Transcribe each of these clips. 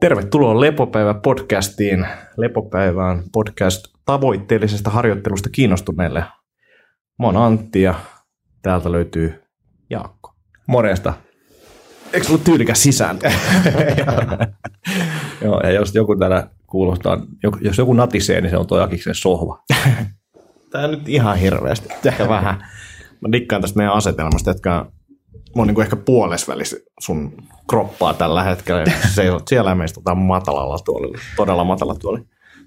Tervetuloa. Lepopäivä on podcast tavoitteellisesta harjoittelusta kiinnostuneille. Mä oon Antti ja täältä löytyy Jaakko. Morjesta. Eikö ollut tyylikäs sisään? Joo, ja jos joku täällä kuulostaa, jos joku natisee, niin se on tuo Jakiksen sohva. Tää on nyt ihan hirveästi. Ehkä vähän. Mä dikkaan tästä meidän asetelmasta, jotka mä oon niin ehkä puolesvälis sun kroppaa tällä hetkellä. Se on, siellä meistä on matalalla tuolilla, todella matala tuoli.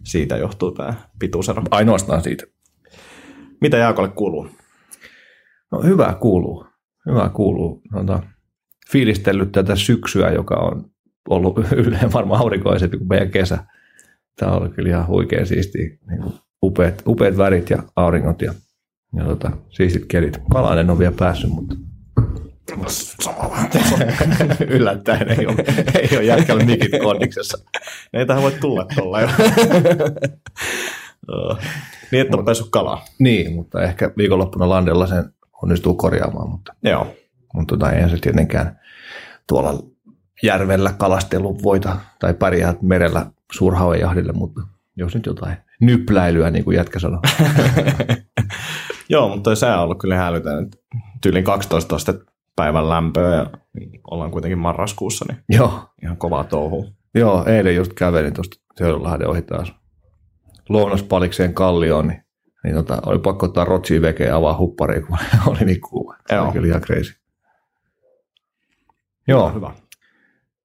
Siitä johtuu tämä pituusero. Ainoastaan siitä. Mitä Jaakolle kuuluu? No hyvä kuuluu. Hyvä kuuluu. Tota, fiilistellyt tätä syksyä, joka on ollut ylleen varmaan aurinkoisempi kuin meidän kesä. Tämä on kyllä ihan huikean siisti. Niin upeat, upeat värit ja auringot ja, ja tota, siistit kelit. Kalainen on vielä päässyt, mutta Yllättäen ei ole, ei ole jätkällä mikit kondiksessa. Ei tähän voi tulla tuolla jo. niin, että on päässyt kalaa. Niin, mutta ehkä viikonloppuna landella sen onnistuu korjaamaan, mutta, Joo. mutta tota, eihän se tietenkään tuolla järvellä kalastelu voita tai pärjää merellä suurhauejahdille, mutta jos nyt jotain nypläilyä, niin kuin jätkä sanoi. Joo, mutta sää on ollut kyllä hälytön. Tyylin 12 astetta päivän lämpöä ja ollaan kuitenkin marraskuussa, niin Joo. ihan kovaa touhua. Joo, eilen just kävelin tuosta Seudonlahden ohi taas lounaspalikseen kallioon, niin, niin tota, oli pakko ottaa rotsiin vekeä ja avaa huppariin, kun oli niin kuuma. Se Joo. oli kyllä ihan crazy. Joo, Hyvä.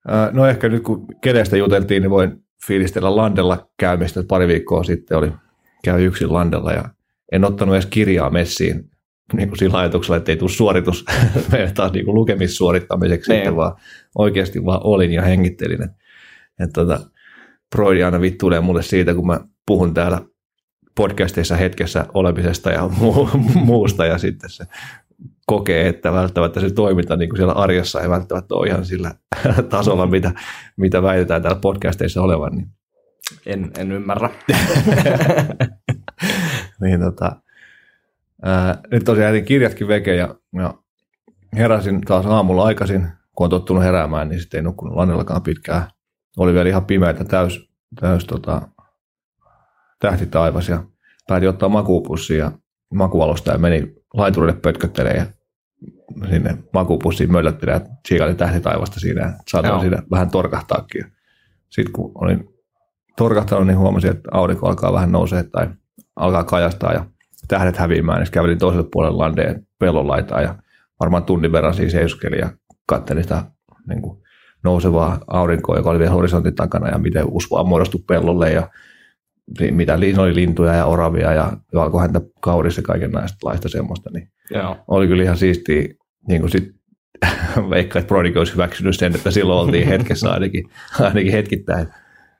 Ää, no ehkä nyt kun kenestä juteltiin, niin voin fiilistellä landella käymistä. Pari viikkoa sitten oli käy yksin landella ja en ottanut edes kirjaa messiin niin kuin sillä ajatuksella, että ei tule suoritus taas niin kuin lukemissuorittamiseksi, Niin. sitten vaan oikeasti vaan olin ja hengittelin. Et, et tota, Broidi aina vittuilee mulle siitä, kun mä puhun täällä podcasteissa hetkessä olemisesta ja muu, muusta ja sitten se kokee, että välttämättä se toiminta niin kuin siellä arjessa ei välttämättä ole ihan sillä tasolla, mitä, mitä väitetään täällä podcasteissa olevan. Niin, En, en ymmärrä. niin tota, ää, nyt tosiaan jätin kirjatkin veke ja, ja heräsin taas aamulla aikaisin, kun on tottunut heräämään, niin sitten ei nukkunut lannellakaan pitkään. Oli vielä ihan pimeätä täys, täys tota, tähtitaivas ja päätin ottaa makuupussin ja makuvalosta ja meni laiturille pötköttelemään ja sinne makuupussiin möllöttelemään ja tsiikailin tähtitaivasta siinä ja Joo. siinä vähän torkahtaakin. Sitten kun olin torkahtanut, niin huomasin, että aurinko alkaa vähän nousee tai alkaa kajastaa ja tähdet häviämään, niin kävelin toiselle puolelle landeen pellon laitaa ja varmaan tunnin verran siis seiskelin ja katselin sitä niin kuin nousevaa aurinkoa, joka oli vielä horisontin takana ja miten usvaa muodostui pellolle ja mitä li- oli lintuja ja oravia ja valkohäntä kaurissa ja kaikenlaista semmoista, niin Joo. oli kyllä ihan siistiä, niin kuin sit veikka, että Brody olisi hyväksynyt sen, että silloin oltiin hetkessä ainakin, ainakin hetkittäin.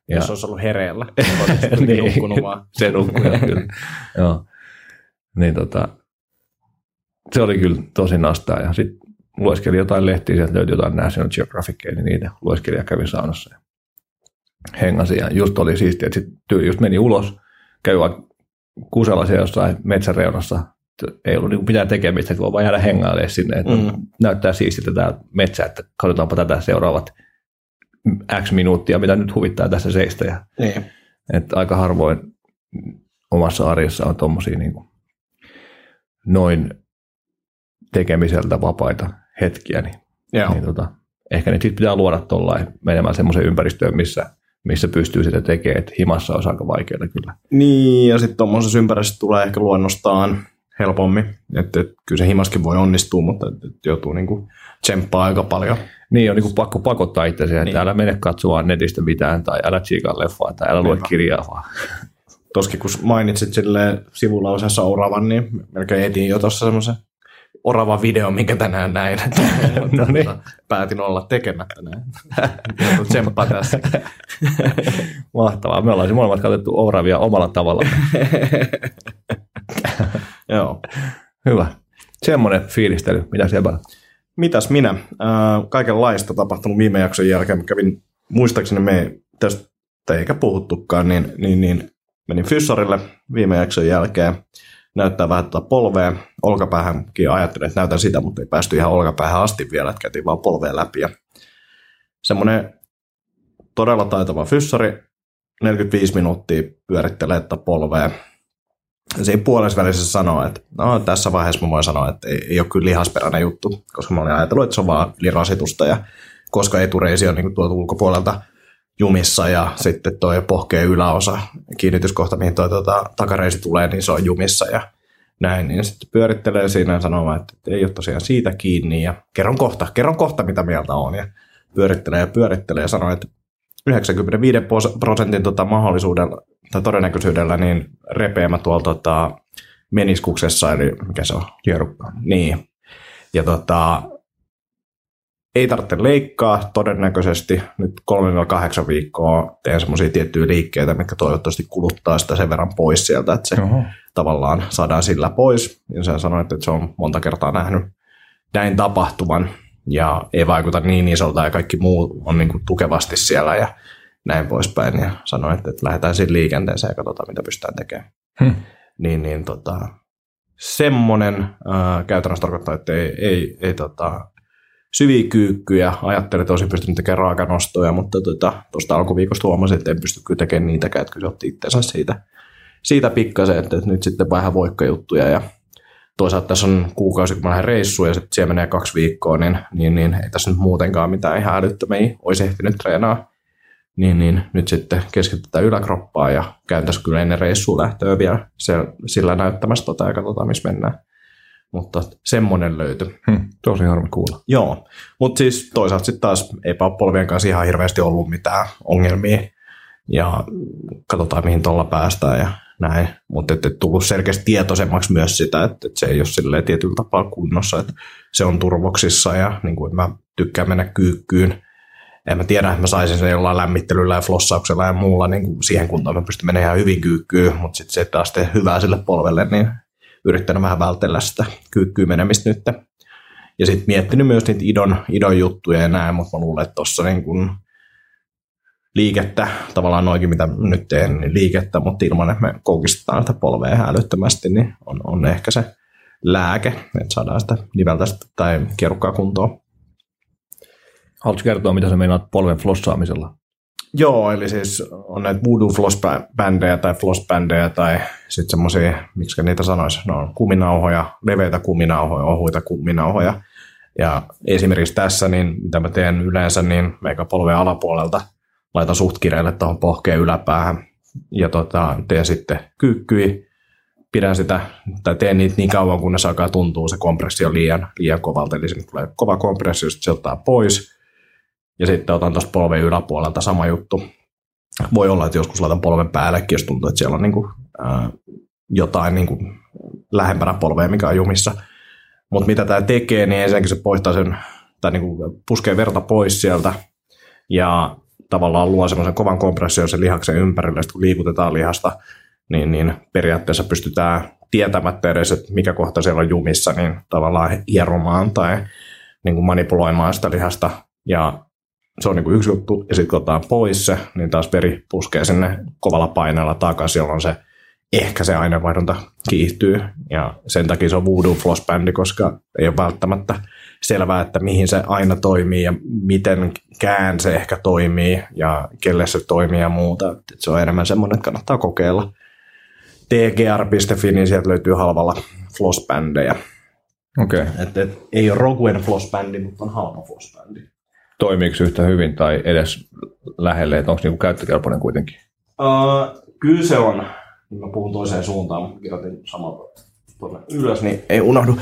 Ja Jos olisi ollut hereillä. niin. Niin. nukkunut vaan. se nukkui, kyllä. Joo. Niin tota, se oli kyllä tosi nastaa. Ja sitten lueskelin jotain lehtiä, sieltä löytyi jotain National Geographicia, niin niitä lueskelin ja kävin saunassa. Ja hengasin ja just oli siistiä, että sitten just meni ulos, kävi vaan kusella siellä jossain metsän reunassa. Ei ollut niinku mitään tekemistä, kun vaan jäädä hengailemaan sinne. Että Mm. Näyttää siistiltä tämä metsä, että katsotaanpa tätä seuraavat X minuuttia, mitä nyt huvittaa tässä seistä. Ja Niin. että aika harvoin omassa arjessa on tuommoisia niin noin tekemiseltä vapaita hetkiä, niin, Joo. niin tota, ehkä niitä sit pitää luoda tuollain menemään semmoiseen ympäristöön, missä, missä pystyy sitä tekemään, että himassa olisi aika vaikeaa kyllä. Niin, ja sitten tuommoisessa ympäristössä tulee ehkä luonnostaan helpommin. Että et, kyllä se himaskin voi onnistua, mutta et, et joutuu niinku tsemppaa aika paljon. Niin on niin kuin pakko pakottaa itseäsi, että Niin. älä mene katsomaan netistä mitään, tai älä tsiikaa leffaa, tai älä lue kirjaa vaan. Toskin kun mainitsit sille sivulausessa oravan, niin melkein etin jo tuossa semmoisen oravan video, minkä tänään näin. No niin. Päätin olla tekemättä näin. Joutuu tsemppaa tässä. Mahtavaa. Me ollaan molemmat katsottu Ouravia omalla tavalla. Joo. Hyvä. Semmoinen fiilistely. Mitä siellä? Mitäs minä? Äh, kaikenlaista tapahtunut viime jakson jälkeen. Mä kävin, muistaakseni me ei tästä ei eikä puhuttukaan, niin, niin, niin menin fyssarille viime jakson jälkeen. Näyttää vähän tuota polvea. Olkapäähänkin ajattelin, että näytän sitä, mutta ei päästy ihan olkapäähän asti vielä, että käytiin vaan polveen läpi. Ja semmoinen todella taitava fyssari, 45 minuuttia pyörittelee että polvea. Ja siinä puolessa välissä sanoo, että no, tässä vaiheessa mä voin sanoa, että ei, ei ole kyllä lihasperäinen juttu, koska mä olin ajatellut, että se on vaan rasitusta ja koska etureisi on niin tuolta ulkopuolelta jumissa ja sitten tuo pohkeen yläosa, kiinnityskohta, mihin tuo tuota, takareisi tulee, niin se on jumissa ja näin, niin sitten pyörittelee siinä ja sanoo, että ei ole tosiaan siitä kiinni ja kerron kohta, kerron kohta mitä mieltä on ja pyörittelee ja pyörittelee ja sanoo, että 95 prosentin tota mahdollisuudella tai todennäköisyydellä niin repeämä tuolla tota, meniskuksessa, eli mikä se on? Kierukka. Niin. Ja tota, ei tarvitse leikkaa todennäköisesti. Nyt 3-8 viikkoa teen semmoisia tiettyjä liikkeitä, mitkä toivottavasti kuluttaa sitä sen verran pois sieltä, että se Oho. tavallaan saadaan sillä pois. Ja sä sanoit, että se on monta kertaa nähnyt näin tapahtuvan ja ei vaikuta niin isolta ja kaikki muu on niin kuin tukevasti siellä ja näin poispäin. Ja sanoin, että, että lähdetään siinä liikenteeseen ja katsotaan, mitä pystytään tekemään. Hmm. Niin, niin tota, semmoinen äh, käytännössä tarkoittaa, että ei, ei, ei tota, syviä kyykkyjä. Ajattelin, että olisin pystynyt tekemään raakanostoja, mutta tuosta tota, alkuviikosta huomasin, että en pysty kyllä tekemään niitäkään, että kyllä se otti itsensä siitä, siitä pikkasen, että, nyt sitten vähän voikkajuttuja ja toisaalta tässä on kuukausi, kun mä lähden reissuun ja sitten siellä menee kaksi viikkoa, niin, niin, niin ei tässä nyt muutenkaan mitään ihan älyttömiä olisi ehtinyt treenaa. Niin, niin nyt sitten keskitytään yläkroppaan ja käyn tässä kyllä ennen reissuun lähtöä vielä sillä näyttämässä tota ja katsotaan, missä mennään. Mutta semmoinen löytyi. Hmm, tosi harmi kuulla. Joo, mutta siis toisaalta sitten taas eipä ole polvien kanssa ihan hirveästi ollut mitään ongelmia. Ja katsotaan, mihin tuolla päästään ja näin. Mutta et, et tullut selkeästi tietoisemmaksi myös sitä, että et se ei ole silleen tietyllä tapaa kunnossa, että se on turvoksissa ja niin kuin, mä tykkään mennä kyykkyyn. En mä tiedä, että mä saisin sen jollain lämmittelyllä ja flossauksella ja muulla niin kuin siihen kuntoon, mä pystyn menemään ihan hyvin kyykkyyn, mutta sitten se, että taas hyvää sille polvelle, niin yrittänyt vähän vältellä sitä kyykkyyn menemistä nyt. Ja sitten miettinyt myös niitä idon, idon juttuja ja näin, mutta mä luulen, että tuossa niin liikettä, tavallaan noikin mitä nyt teen, niin liikettä, mutta ilman, että me koukistetaan sitä polvea älyttömästi, niin on, on ehkä se lääke, että saadaan sitä niveltä tai kierukkaa kuntoon. Haluatko kertoa, mitä sä meinaat polven flossaamisella? Joo, eli siis on näitä voodoo floss-bändejä tai floss-bändejä tai sitten semmoisia, miksi niitä sanoisi, no on kuminauhoja, leveitä kuminauhoja, ohuita kuminauhoja. Ja esimerkiksi tässä, niin mitä mä teen yleensä, niin meikä polven alapuolelta laitan suht kireelle tuohon pohkeen yläpäähän. Ja tota, teen sitten kyykkyi, pidän sitä, tai teen niitä niin kauan, kunnes alkaa tuntuu se kompressio liian, liian kovalta, eli sinne tulee kova kompressio, sitten pois, ja sitten otan tuosta polven yläpuolelta sama juttu. Voi olla, että joskus laitan polven päällekin, jos tuntuu, että siellä on niinku, ää, jotain niinku lähempänä polvea, mikä on jumissa. Mutta mitä tämä tekee, niin ensinnäkin se poistaa sen, tai niinku puskee verta pois sieltä, ja tavallaan luo semmoisen kovan kompression sen lihaksen ympärille, kun liikutetaan lihasta, niin, niin periaatteessa pystytään tietämättä edes, että mikä kohta siellä on jumissa, niin tavallaan hieromaan tai niin kuin manipuloimaan sitä lihasta. Ja se on niin kuin yksi juttu, ja sitten kun otetaan pois se, niin taas veri puskee sinne kovalla paineella takaisin, jolloin se ehkä se aineenvaihdunta kiihtyy, ja sen takia se on voodoo floss bändi, koska ei ole välttämättä selvää, että mihin se aina toimii ja mitenkään se ehkä toimii ja kelle se toimii ja muuta. Et se on enemmän semmoinen, että kannattaa kokeilla. tgr.fi, niin sieltä löytyy halvalla flossbändejä. Okei. Okay. Et, et, ei ole Roguen flossbändi, mutta on halva flossbändi toimiiko yhtä hyvin tai edes lähelle, että onko niinku käyttökelpoinen kuitenkin? Uh, kyllä se on. Mä puhun toiseen suuntaan, mutta kirjoitin samalta tuonne ylös, niin ei unohdu.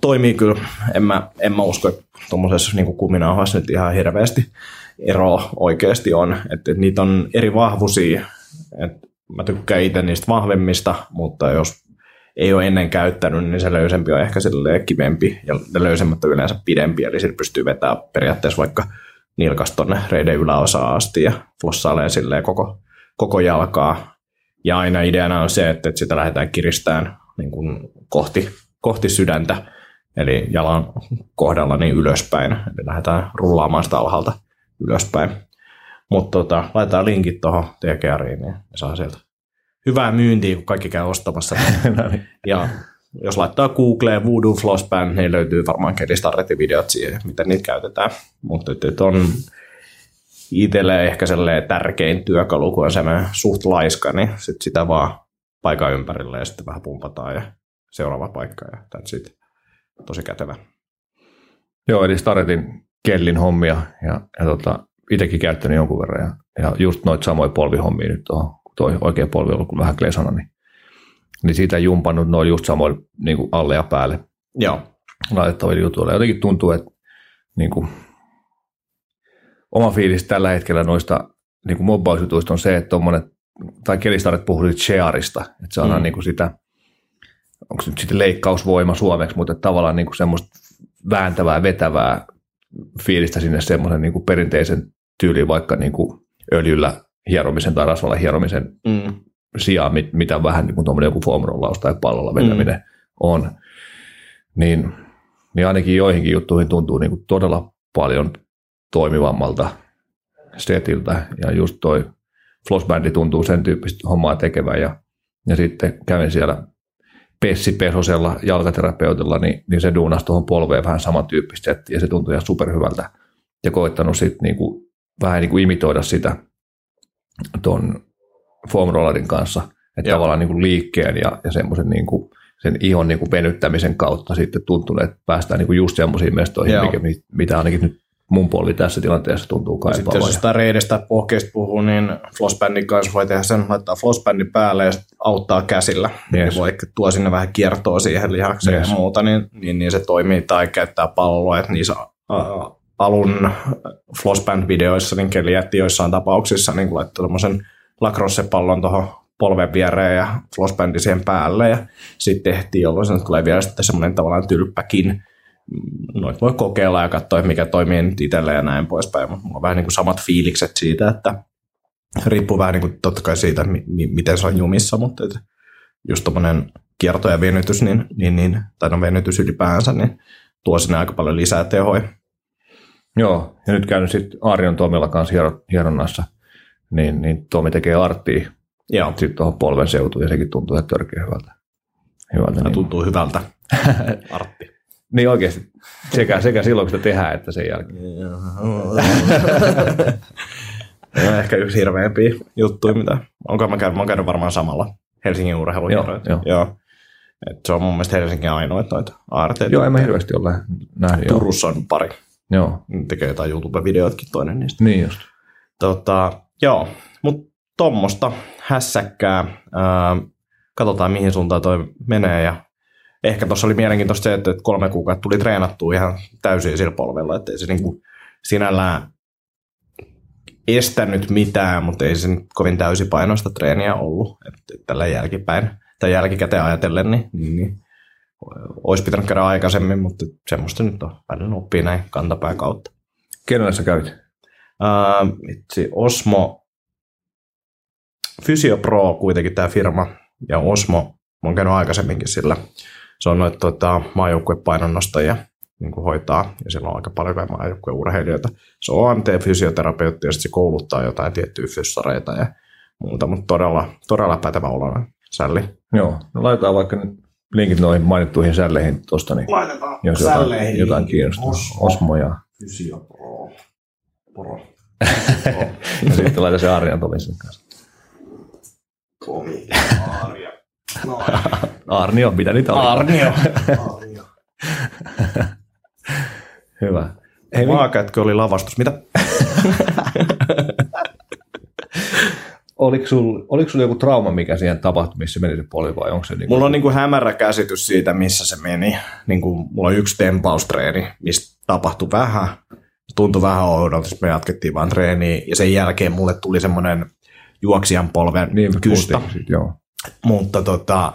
Toimii kyllä. En mä, en mä usko, että tuommoisessa niin kuminauhassa nyt ihan hirveästi ero oikeasti on. Että, niitä on eri vahvuisia. että mä tykkään itse niistä vahvemmista, mutta jos ei ole ennen käyttänyt, niin se löysempi on ehkä silleen kivempi ja löysemmät on yleensä pidempi, eli sillä pystyy vetämään periaatteessa vaikka nilkasta tonne reiden yläosaan asti ja flossailee silleen koko, koko jalkaa. Ja aina ideana on se, että, sitä lähdetään kiristämään niin kuin kohti, kohti sydäntä, eli jalan kohdalla niin ylöspäin, eli lähdetään rullaamaan sitä alhaalta ylöspäin. Mutta tota, laitetaan linkit tuohon TGRiin, niin saa sieltä hyvää myyntiä, kun kaikki käy ostamassa. No niin. ja jos laittaa Googleen Voodoo Floss Band, niin löytyy varmaan Kelly videot siihen, miten niitä käytetään. Mutta on itselle ehkä tärkein työkalu, kun on semmoinen suht laiska, niin sit sitä vaan paikan ympärille ja sitten vähän pumpataan ja seuraava paikka ja that's it. Tosi kätevä. Joo, eli Staretin kellin hommia ja, ja tota, itsekin käyttänyt jonkun verran ja, ja just noita samoja polvihommia nyt kun toi oikea polvi on ollut vähän klesana, niin, niin siitä jumpannut noin just samoin niin kuin alle ja päälle Joo. laitettavilla jutuilla. Jotenkin tuntuu, että niin kuin, oma fiilis tällä hetkellä noista niin kuin mobbausjutuista on se, että tommonen, tai kelistaret puhuu shareista, että saadaan mm. niin kuin sitä, onko se nyt sitten leikkausvoima suomeksi, mutta tavallaan niin kuin semmoista vääntävää, vetävää fiilistä sinne semmoisen niin kuin perinteisen tyyliin vaikka niin kuin öljyllä hieromisen tai rasvalla hieromisen mm. sijaan, mitä vähän niin kuin tuommoinen joku foamrollaus tai pallolla vetäminen mm. on, niin, niin ainakin joihinkin juttuihin tuntuu niin kuin todella paljon toimivammalta setiltä ja just toi Flossbandi tuntuu sen tyyppistä hommaa tekevän ja, ja sitten kävin siellä Pessi Pesosella jalkaterapeutilla, niin, niin se duunasi tuohon polveen vähän samantyyppistä ja se tuntui ihan superhyvältä ja koittanut sitten niinku, vähän niinku imitoida sitä tuon foam rollerin kanssa, että Joo. tavallaan niinku liikkeen ja, ja semmoisen niinku, sen ihon niinku venyttämisen kautta sitten tuntuu, että päästään niinku just semmoisiin mestoihin, mikä, mitä ainakin nyt mun puoli tässä tilanteessa tuntuu kaipaavan. Sitten jos sitä reidestä pohkeista puhuu, niin flossbandin kanssa voi tehdä sen, laittaa flossbandin päälle ja auttaa käsillä. Yes. Voi tuo sinne vähän kiertoa siihen lihakseen yes. ja muuta, niin, niin, niin, se toimii tai käyttää palloa, että niissä alun flossband-videoissa niin Keli jätti joissain tapauksissa niin laittaa tuommoisen lacrosse-pallon tuohon polven viereen ja flossbandi siihen päälle ja sitten tehtiin, jolloin se tulee vielä sitten semmoinen tavallaan tylppäkin, noit voi kokeilla ja katsoa, mikä toimii nyt itselle ja näin poispäin. Mulla on vähän niin kuin samat fiilikset siitä, että riippuu vähän niin kuin totta kai siitä, mi- miten se on jumissa, mutta että just tuommoinen kierto ja venytys, niin, niin, niin, tai no venytys ylipäänsä, niin tuo sinne aika paljon lisää tehoja. Joo, ja nyt käynyt sitten Arjon Tomilla kanssa hieronnassa, niin, niin Tomi tekee arttia Joo. sitten tuohon polven seutuun, ja sekin tuntuu että törkeä hyvältä. hyvältä niin. tuntuu hyvältä, artti. Niin oikeasti. Sekä, sekä silloin, kun sitä tehdään, että sen jälkeen. ja ehkä yksi hirveämpiä juttuja, mitä... Onko mä käynyt, mä käynyt varmaan samalla Helsingin urheiluhieroja. Joo, joo. joo. Et se on mun mielestä Helsingin ainoa noita aarteita. Joo, en mä hirveästi ole nähnyt. Turussa on pari. Joo. Tekee jotain YouTube-videotkin toinen niistä. Niin just. Tota, joo, mutta tuommoista hässäkkää. Ää, katsotaan, mihin suuntaan toi menee ja ehkä tuossa oli mielenkiintoista se, että kolme kuukautta tuli treenattua ihan täysin sillä polvella, että ei se niinku sinällään estänyt mitään, mutta ei se kovin täysipainoista treeniä ollut. Että tällä jälkipäin tai jälkikäteen ajatellen, niin, niin, niin olisi pitänyt käydä aikaisemmin, mutta semmoista nyt on välillä oppii näin kantapää kautta. Kenellä sä kävit? Uh, itse Osmo, Physio Pro kuitenkin tämä firma, ja Osmo, mä oon käynyt aikaisemminkin sillä se on noita tota, maajoukkuepainonnostajia niin kuin hoitaa, ja siellä on aika paljon maajoukkueurheilijoita. Se on AMT-fysioterapeutti, ja sitten se kouluttaa jotain tiettyjä fyssareita ja muuta, mutta todella, todella pätevä oloinen sälli. Joo, no laitetaan vaikka nyt linkit noihin mainittuihin sälleihin tuosta, niin laitetaan jos jotain, jotain kiinnostaa. Osmo, Osmo ja Fysio Pro. Pro. ja sitten laita se Arjan Tomisen kanssa. Tomi, Arja. No. Arnio, mitä niitä on? Arnio. Arnio. Hyvä. Hei, Maakätkö oli lavastus. Mitä? Oliko sulla oliko sul joku trauma, mikä siihen tapahtui, missä meni se poli vai onko se niin Mulla on niin kuin hämärä käsitys siitä, missä se meni. Niin kuin, mulla on yksi tempaustreeni, mistä tapahtui vähän. Tuntui vähän oudolta, me jatkettiin vaan treeniä ja sen jälkeen mulle tuli semmoinen juoksijan polven niin, kystä. Siitä, joo. Mutta tota,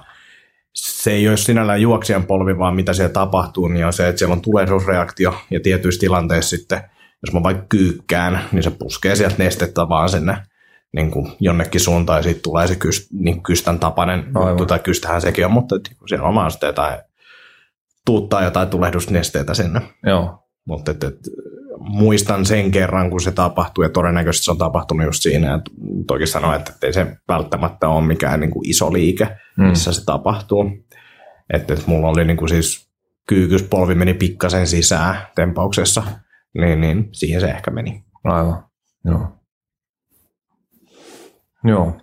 se ei ole sinällään juoksijan polvi, vaan mitä siellä tapahtuu, niin on se, että siellä on tulehdusreaktio ja tietyissä tilanteissa sitten, jos mä vaikka kyykkään, niin se puskee sieltä nestettä vaan sinne niin kuin jonnekin suuntaan ja sitten tulee se kyst, niin kystän tapainen juttu, tai kystähän sekin on, mutta että siellä on vaan sitten jotain, tuuttaa jotain tulehdusnesteitä sinne. Joo. Mutta että, että muistan sen kerran, kun se tapahtui, ja todennäköisesti se on tapahtunut just siinä, että toki sanoa, että ei se välttämättä ole mikään niin kuin iso liike, mm. missä mm. se tapahtuu. Että, että mulla oli niin kuin siis kyykyspolvi meni pikkasen sisään tempauksessa, niin, niin siihen se ehkä meni. Aivan. Joo. Joo.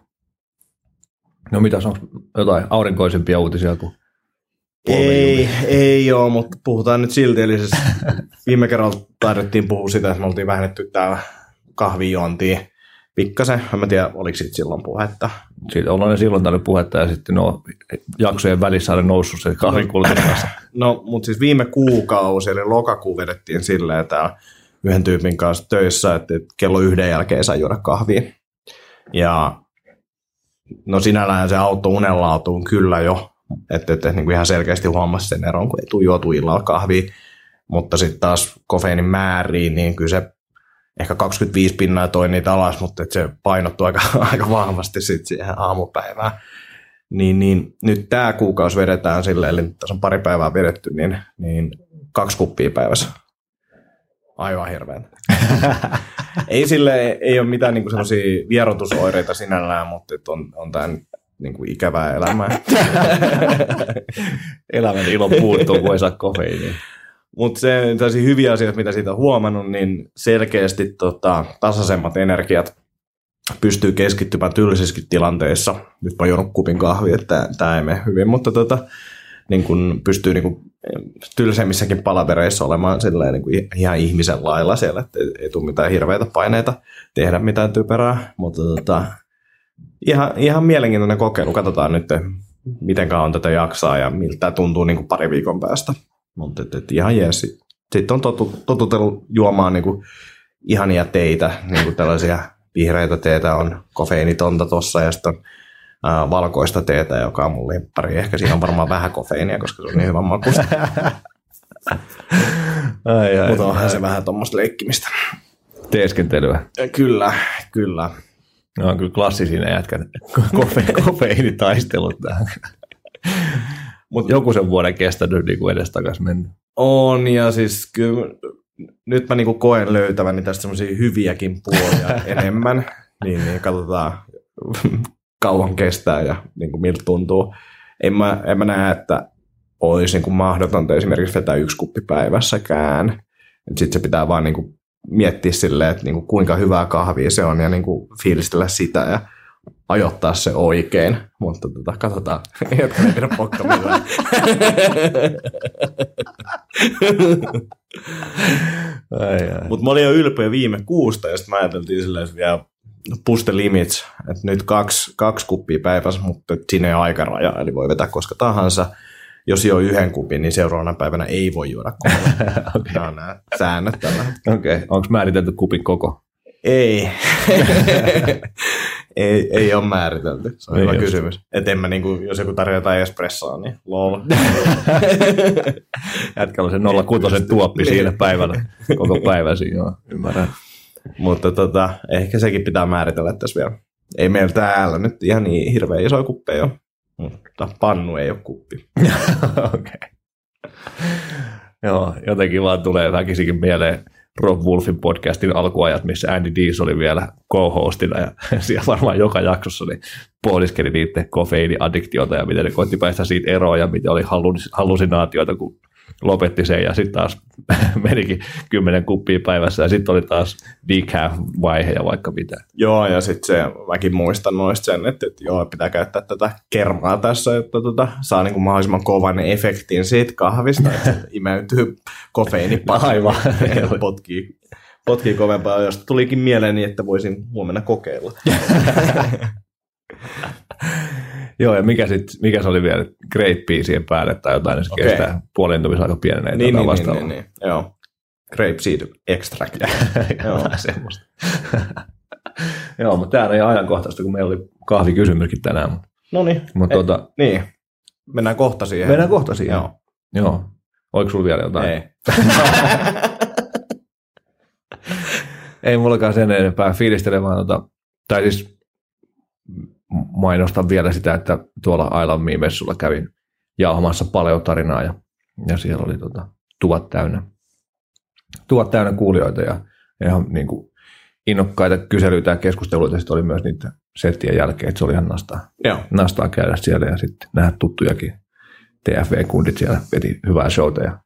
No mitäs, onko jotain aurinkoisempia uutisia kuin Ei, ei ole, mutta puhutaan nyt silti. Eli siis viime kerralla taidettiin puhua sitä, että me oltiin vähennetty täällä kahvijuontia pikkasen. En mä tiedä, oliko siitä silloin puhetta. Siitä ollaan silloin tällöin puhetta ja sitten no, jaksojen välissä on noussut se kahvikulutus kanssa. No, mutta siis viime kuukausi, eli lokakuu vedettiin silleen, että yhden tyypin kanssa töissä, että kello yhden jälkeen saa juoda kahvia. Ja no sinällään se auto unenlaatuun kyllä jo, että, että niin kuin ihan selkeästi huomasi sen eron, kun ei tule juotu illalla kahvia. Mutta sitten taas kofeiinin määriin, niin kyllä se ehkä 25 pinnaa toi niitä alas, mutta se painottuu aika, aika vahvasti sitten siihen aamupäivään. Niin, niin nyt tämä kuukausi vedetään silleen, eli tässä on pari päivää vedetty, niin, niin kaksi kuppia päivässä. Aivan hirveän. ei sille ei ole mitään niinku sellaisia vierotusoireita sinällään, mutta on, on tämä niinku ikävää elämää. Elämän ilo puuttuu, kun ei saa kofeiiniä. Mutta se tällaisia hyviä asioita, mitä siitä on huomannut, niin selkeästi tota, tasaisemmat energiat pystyy keskittymään tylsissäkin tilanteissa. Nyt mä oon kupin kahvia, että tämä ei mene hyvin, mutta tota, niin kun pystyy niin kun tylsemmissäkin palavereissa olemaan silleen, niin kun ihan ihmisen lailla siellä, että ei, ei tule mitään hirveitä paineita tehdä mitään typerää, mutta tota, ihan, ihan mielenkiintoinen kokeilu. Katsotaan nyt, miten kauan tätä jaksaa ja miltä tämä tuntuu niin kuin pari viikon päästä. Mutta et, et ihan jees. Sitten on totu, totutellut juomaan niin kuin ihania teitä, niin kuin tällaisia vihreitä teitä on kofeiinitonta tuossa ja sitten on ää, valkoista teetä, joka on mun lemppari. Ehkä siinä on varmaan vähän kofeiinia, koska se on niin hyvän makuista. Ai, ai, Mutta onhan se vähän tuommoista leikkimistä. Teeskentelyä. Kyllä, kyllä. No on kyllä klassisia jätkät. Kofe, kofeiinitaistelut tähän. Mutta joku sen vuoden kestänyt niin kuin edestakas mennyt. On, ja siis kyllä nyt mä niinku koen löytäväni tästä semmoisia hyviäkin puolia enemmän, niin, niin katsotaan kauan kestää ja niin kuin miltä tuntuu. En mä, en mä näe, että olisi niin kuin mahdotonta esimerkiksi vetää yksi kuppi päivässäkään. Sitten se pitää vaan niin kuin miettiä silleen, että niin kuin kuinka hyvää kahvia se on ja niin kuin fiilistellä sitä ja ajoittaa se oikein. Mutta tota, katsotaan, jotka ei pidä pokka millään. Mutta mä olin jo ylpeä viime kuusta, ja sitten mä ajateltiin silleen, että vielä push the limits, että nyt kaksi, kaksi kuppia päivässä, mutta siinä ei ole aikaraja, eli voi vetää koska tahansa. Jos jo yhden kupin, niin seuraavana päivänä ei voi juoda kolme. okay. Nämä on nämä säännöt tällä. Okei, okay. onko määritelty kupin koko? Ei. ei, ei ole määritelty. Se on Ei hyvä ole. kysymys. Et en mä niinku, jos joku tarjoaa jotain espressoa, niin lol. Jätkällä on se 06 tuoppi siinä päivällä, koko päivä siinä, joo, ymmärrän. Mutta tota, ehkä sekin pitää määritellä tässä vielä. Ei meillä täällä nyt ihan niin hirveän isoja kuppeja ole. Mutta pannu ei ole kuppi. Okei. Joo, jotenkin vaan tulee väkisinkin mieleen Rob Wolfin podcastin alkuajat, missä Andy Dees oli vielä co-hostina ja siellä varmaan joka jaksossa niin pohdiskeli niiden kofeiiniaddiktiota ja miten ne koitti päästä siitä eroon ja miten oli hallus- hallusinaatioita, kun lopetti sen ja sitten taas menikin kymmenen kuppia päivässä ja sitten oli taas decaf-vaihe ja vaikka mitä. Joo, ja sitten se, mäkin muistan noista sen, että, että joo, pitää käyttää tätä kermaa tässä, että tota, saa niinku mahdollisimman kovan efektin siitä kahvista, että imeytyy kofeiini Aivan. ja potkii, potkii kovempaa, josta tulikin mieleeni, että voisin huomenna kokeilla. Joo, ja mikä, sit, mikä se oli vielä, greippia siihen päälle tai jotain, niin se Okei. kestää puolentumisaika pienenee. niin, niin, niin, niin, niin, joo. Grape seed extract. Joo. Semmoista. Joo, mutta tämä on ihan ajankohtaista, kun meillä oli kahvikysymyskin tänään. Mutta, No niin. mutta tuota, Niin. Mennään kohta siihen. mennään kohta siihen. Joo. Joo. Oliko sulla vielä jotain? Ei. Ei mullakaan sen enempää fiilistelemään. Tota, tai siis mainostan vielä sitä, että tuolla Island messulla kävin jauhamassa paljon tarinaa ja, ja siellä oli tota, tuvat täynnä, tuvat täynnä kuulijoita ja ihan niin kuin innokkaita kyselyitä ja keskusteluita sitten oli myös niitä settien jälkeen, että se oli ihan nastaa, Joo. nastaa käydä siellä ja sitten nähdä tuttujakin TFV-kundit siellä veti hyvää showta ja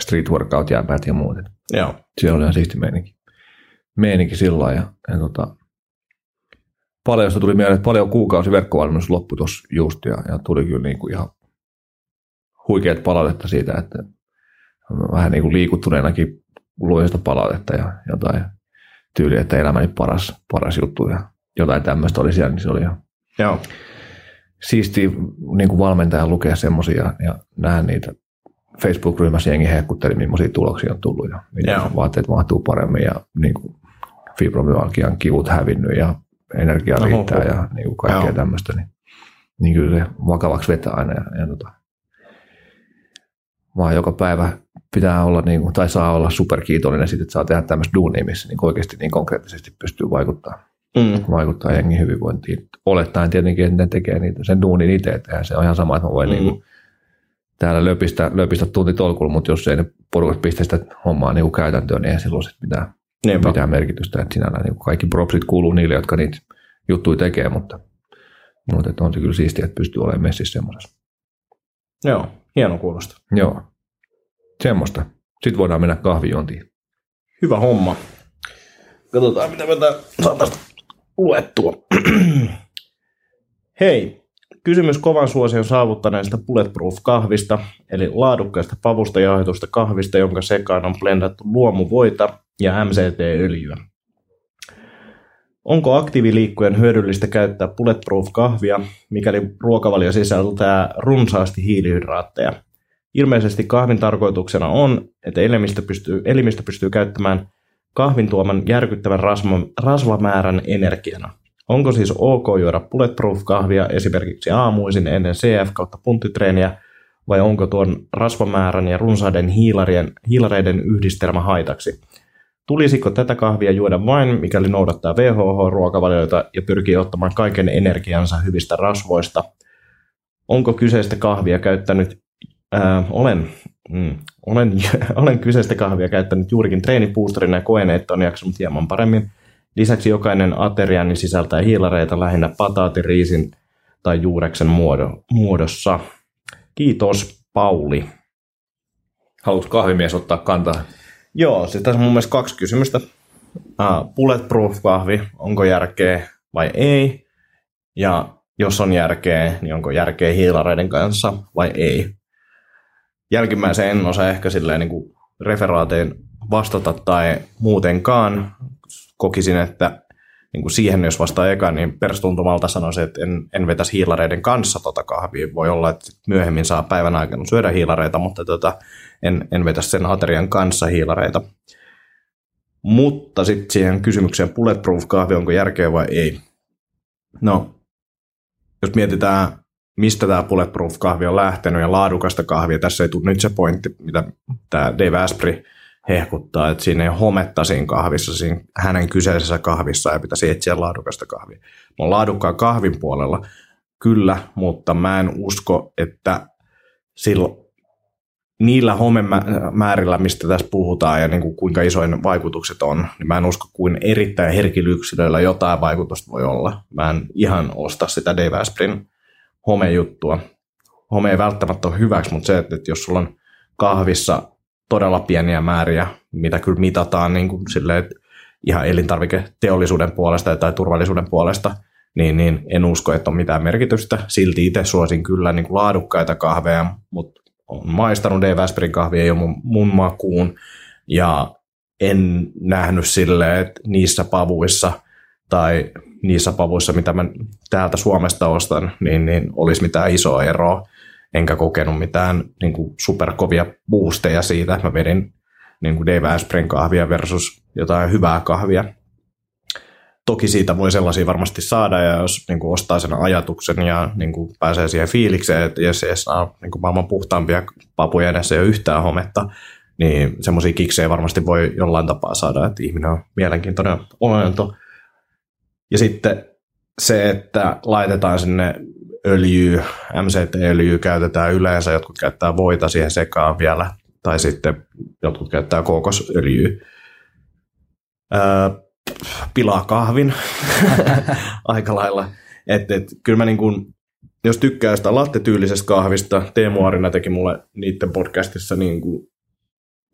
street workout jääpäät ja muut. Joo. siellä oli ihan siisti meininki. meininki sillä ja, ja tota, paljon tuli mieleen, että paljon kuukausi verkkovalmennus loppui tuossa just ja, ja tuli kyllä niin kuin ihan huikeat palautetta siitä, että vähän niin kuin liikuttuneenakin luin sitä palautetta ja jotain tyyliä, että elämäni paras, paras juttu ja jotain tämmöistä oli siellä, niin se oli ihan Joo. siisti niin kuin valmentajan lukea semmoisia ja nähdä niitä Facebook-ryhmässä jengi hehkutteli, millaisia tuloksia on tullut ja miten Joo. vaatteet mahtuu paremmin ja niin kuin fibromyalgian kivut hävinnyt ja energia Oho. riittää ja niin kuin kaikkea Joo. tämmöistä. Niin, niin kyllä se vakavaksi vetää aina ja, ja tota, vaan joka päivä pitää olla, niin kuin, tai saa olla superkiitollinen siitä, että saa tehdä tämmöistä duunia, missä niin oikeasti niin konkreettisesti pystyy vaikuttamaan Mm. vaikuttaa jengin hyvinvointiin. Olettaen tietenkin, että ne tekee niitä, sen duunin itse, että se on ihan sama, että mä voin Mm. niin täällä löpistä, löpistä tunti tolkulla, mutta jos ei ne porukat pistä sitä hommaa niin käytäntöön, niin ei silloin sit mitään, Niinpä. mitään merkitystä. Että sinällään niin kaikki propsit kuuluu niille, jotka niitä juttuja tekee, mutta, mutta että on se kyllä siistiä, että pystyy olemaan messissä semmoisessa. Joo, hieno kuulosta. Joo, semmoista. Sitten voidaan mennä kahvijuontiin. Hyvä homma. Katsotaan, mitä me saataisiin luettua. Hei, kysymys kovan suosion saavuttaneesta Bulletproof-kahvista, eli laadukkaasta pavusta jauhetusta kahvista, jonka sekaan on blendattu luomuvoita ja MCT-öljyä. Onko aktiiviliikkujen hyödyllistä käyttää Bulletproof-kahvia, mikäli ruokavalio sisältää runsaasti hiilihydraatteja? Ilmeisesti kahvin tarkoituksena on, että elimistö pystyy, elimistö pystyy käyttämään kahvin tuoman järkyttävän rasva, rasvamäärän energiana. Onko siis ok juoda bulletproof-kahvia esimerkiksi aamuisin ennen CF kautta punttitreeniä, vai onko tuon rasvamäärän ja runsaiden hiilarien, hiilareiden yhdistelmä haitaksi? Tulisiko tätä kahvia juoda vain, mikäli noudattaa WHO-ruokavalioita ja pyrkii ottamaan kaiken energiansa hyvistä rasvoista? Onko kyseistä kahvia käyttänyt Ää, olen, mm, olen, olen kyseistä kahvia käyttänyt juurikin treenipuusterina ja koen, että on jaksanut hieman paremmin. Lisäksi jokainen ateriani sisältää hiilareita lähinnä pataatin, riisin tai juureksen muodo, muodossa. Kiitos, Pauli. Haluatko kahvimies ottaa kantaa? Joo, siis tässä on mun mielestä kaksi kysymystä. Uh, bulletproof-kahvi, onko järkeä vai ei? Ja jos on järkeä, niin onko järkeä hiilareiden kanssa vai ei? Jälkimmäiseen en osaa ehkä silleen niin kuin referaateen vastata tai muutenkaan. Kokisin, että niin kuin siihen, jos vastaa eka, niin perustuntumalta sanoisin, että en, en vetäisi hiilareiden kanssa tota kahvia. Voi olla, että myöhemmin saa päivän aikana syödä hiilareita, mutta tota, en, en vetä sen aterian kanssa hiilareita. Mutta sitten siihen kysymykseen bulletproof-kahvi, onko järkeä vai ei. No, jos mietitään, mistä tämä bulletproof-kahvi on lähtenyt ja laadukasta kahvia, tässä ei tule nyt se pointti, mitä tämä Dave Asprey hehkuttaa, että siinä ei hometta siinä kahvissa, siinä hänen kyseisessä kahvissa ei pitäisi etsiä laadukasta kahvia. Mä oon laadukkaan kahvin puolella, kyllä, mutta mä en usko, että silloin niillä homemäärillä, mistä tässä puhutaan ja niin kuin kuinka isoin vaikutukset on, niin mä en usko, kuin erittäin herkillä yksilöillä jotain vaikutusta voi olla. Mä en ihan osta sitä Dave Aspreyn homejuttua. Home ei välttämättä ole hyväksi, mutta se, että jos sulla on kahvissa todella pieniä määriä, mitä kyllä mitataan niin kuin silleen, ihan elintarviketeollisuuden puolesta tai turvallisuuden puolesta, niin, niin en usko, että on mitään merkitystä. Silti itse suosin kyllä niin kuin laadukkaita kahveja, mutta on maistanut Aspreyn kahvia jo mun, mun makuun, ja en nähnyt silleen, että niissä pavuissa tai niissä pavuissa, mitä mä täältä Suomesta ostan, niin, niin olisi mitään isoa eroa. Enkä kokenut mitään niin kuin superkovia boosteja siitä, mä vedin niin kuin Dave Aspreyn kahvia versus jotain hyvää kahvia. Toki siitä voi sellaisia varmasti saada, ja jos niin kuin ostaa sen ajatuksen ja niin kuin pääsee siihen fiilikseen, että jos ei saa niin kuin maailman puhtaampia papuja edessä ei ole yhtään hometta, niin semmoisia kiksejä varmasti voi jollain tapaa saada, että ihminen on mielenkiintoinen olento. Ja sitten se, että laitetaan sinne öljyä, MCT-öljyä käytetään yleensä, jotkut käyttää voita siihen sekaan vielä, tai sitten jotkut käyttää kookosöljyä. Öö, pilaa kahvin aika lailla. Et, et, kyllä mä niin kun, jos tykkää sitä latte-tyylisestä kahvista, Teemu Arina teki mulle niiden podcastissa niin kuin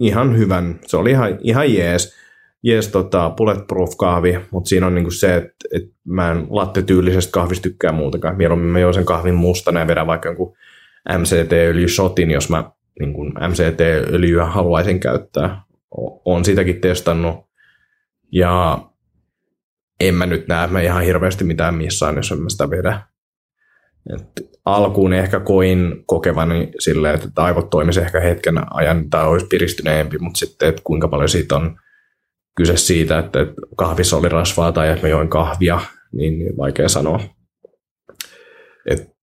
ihan hyvän, se oli ihan, ihan jees. Jees tota, bulletproof kahvi, mutta siinä on niinku se, että et mä en latte-tyylisestä kahvista tykkää muutenkaan. Mieluummin mä juon sen kahvin mustana ja vedän vaikka jonkun MCT-öljyshotin, jos mä niin MCT-öljyä haluaisin käyttää. Olen sitäkin testannut. Ja en mä nyt näe, mä ihan hirveästi mitään missään, jos en mä sitä vedä. Et alkuun ehkä koin kokevani silleen, että aivot toimisi ehkä hetken ajan tai olisi piristyneempi, mutta sitten, että kuinka paljon siitä on kyse siitä, että kahvissa oli rasvaa tai että mä join kahvia, niin, vaikea sanoa. Et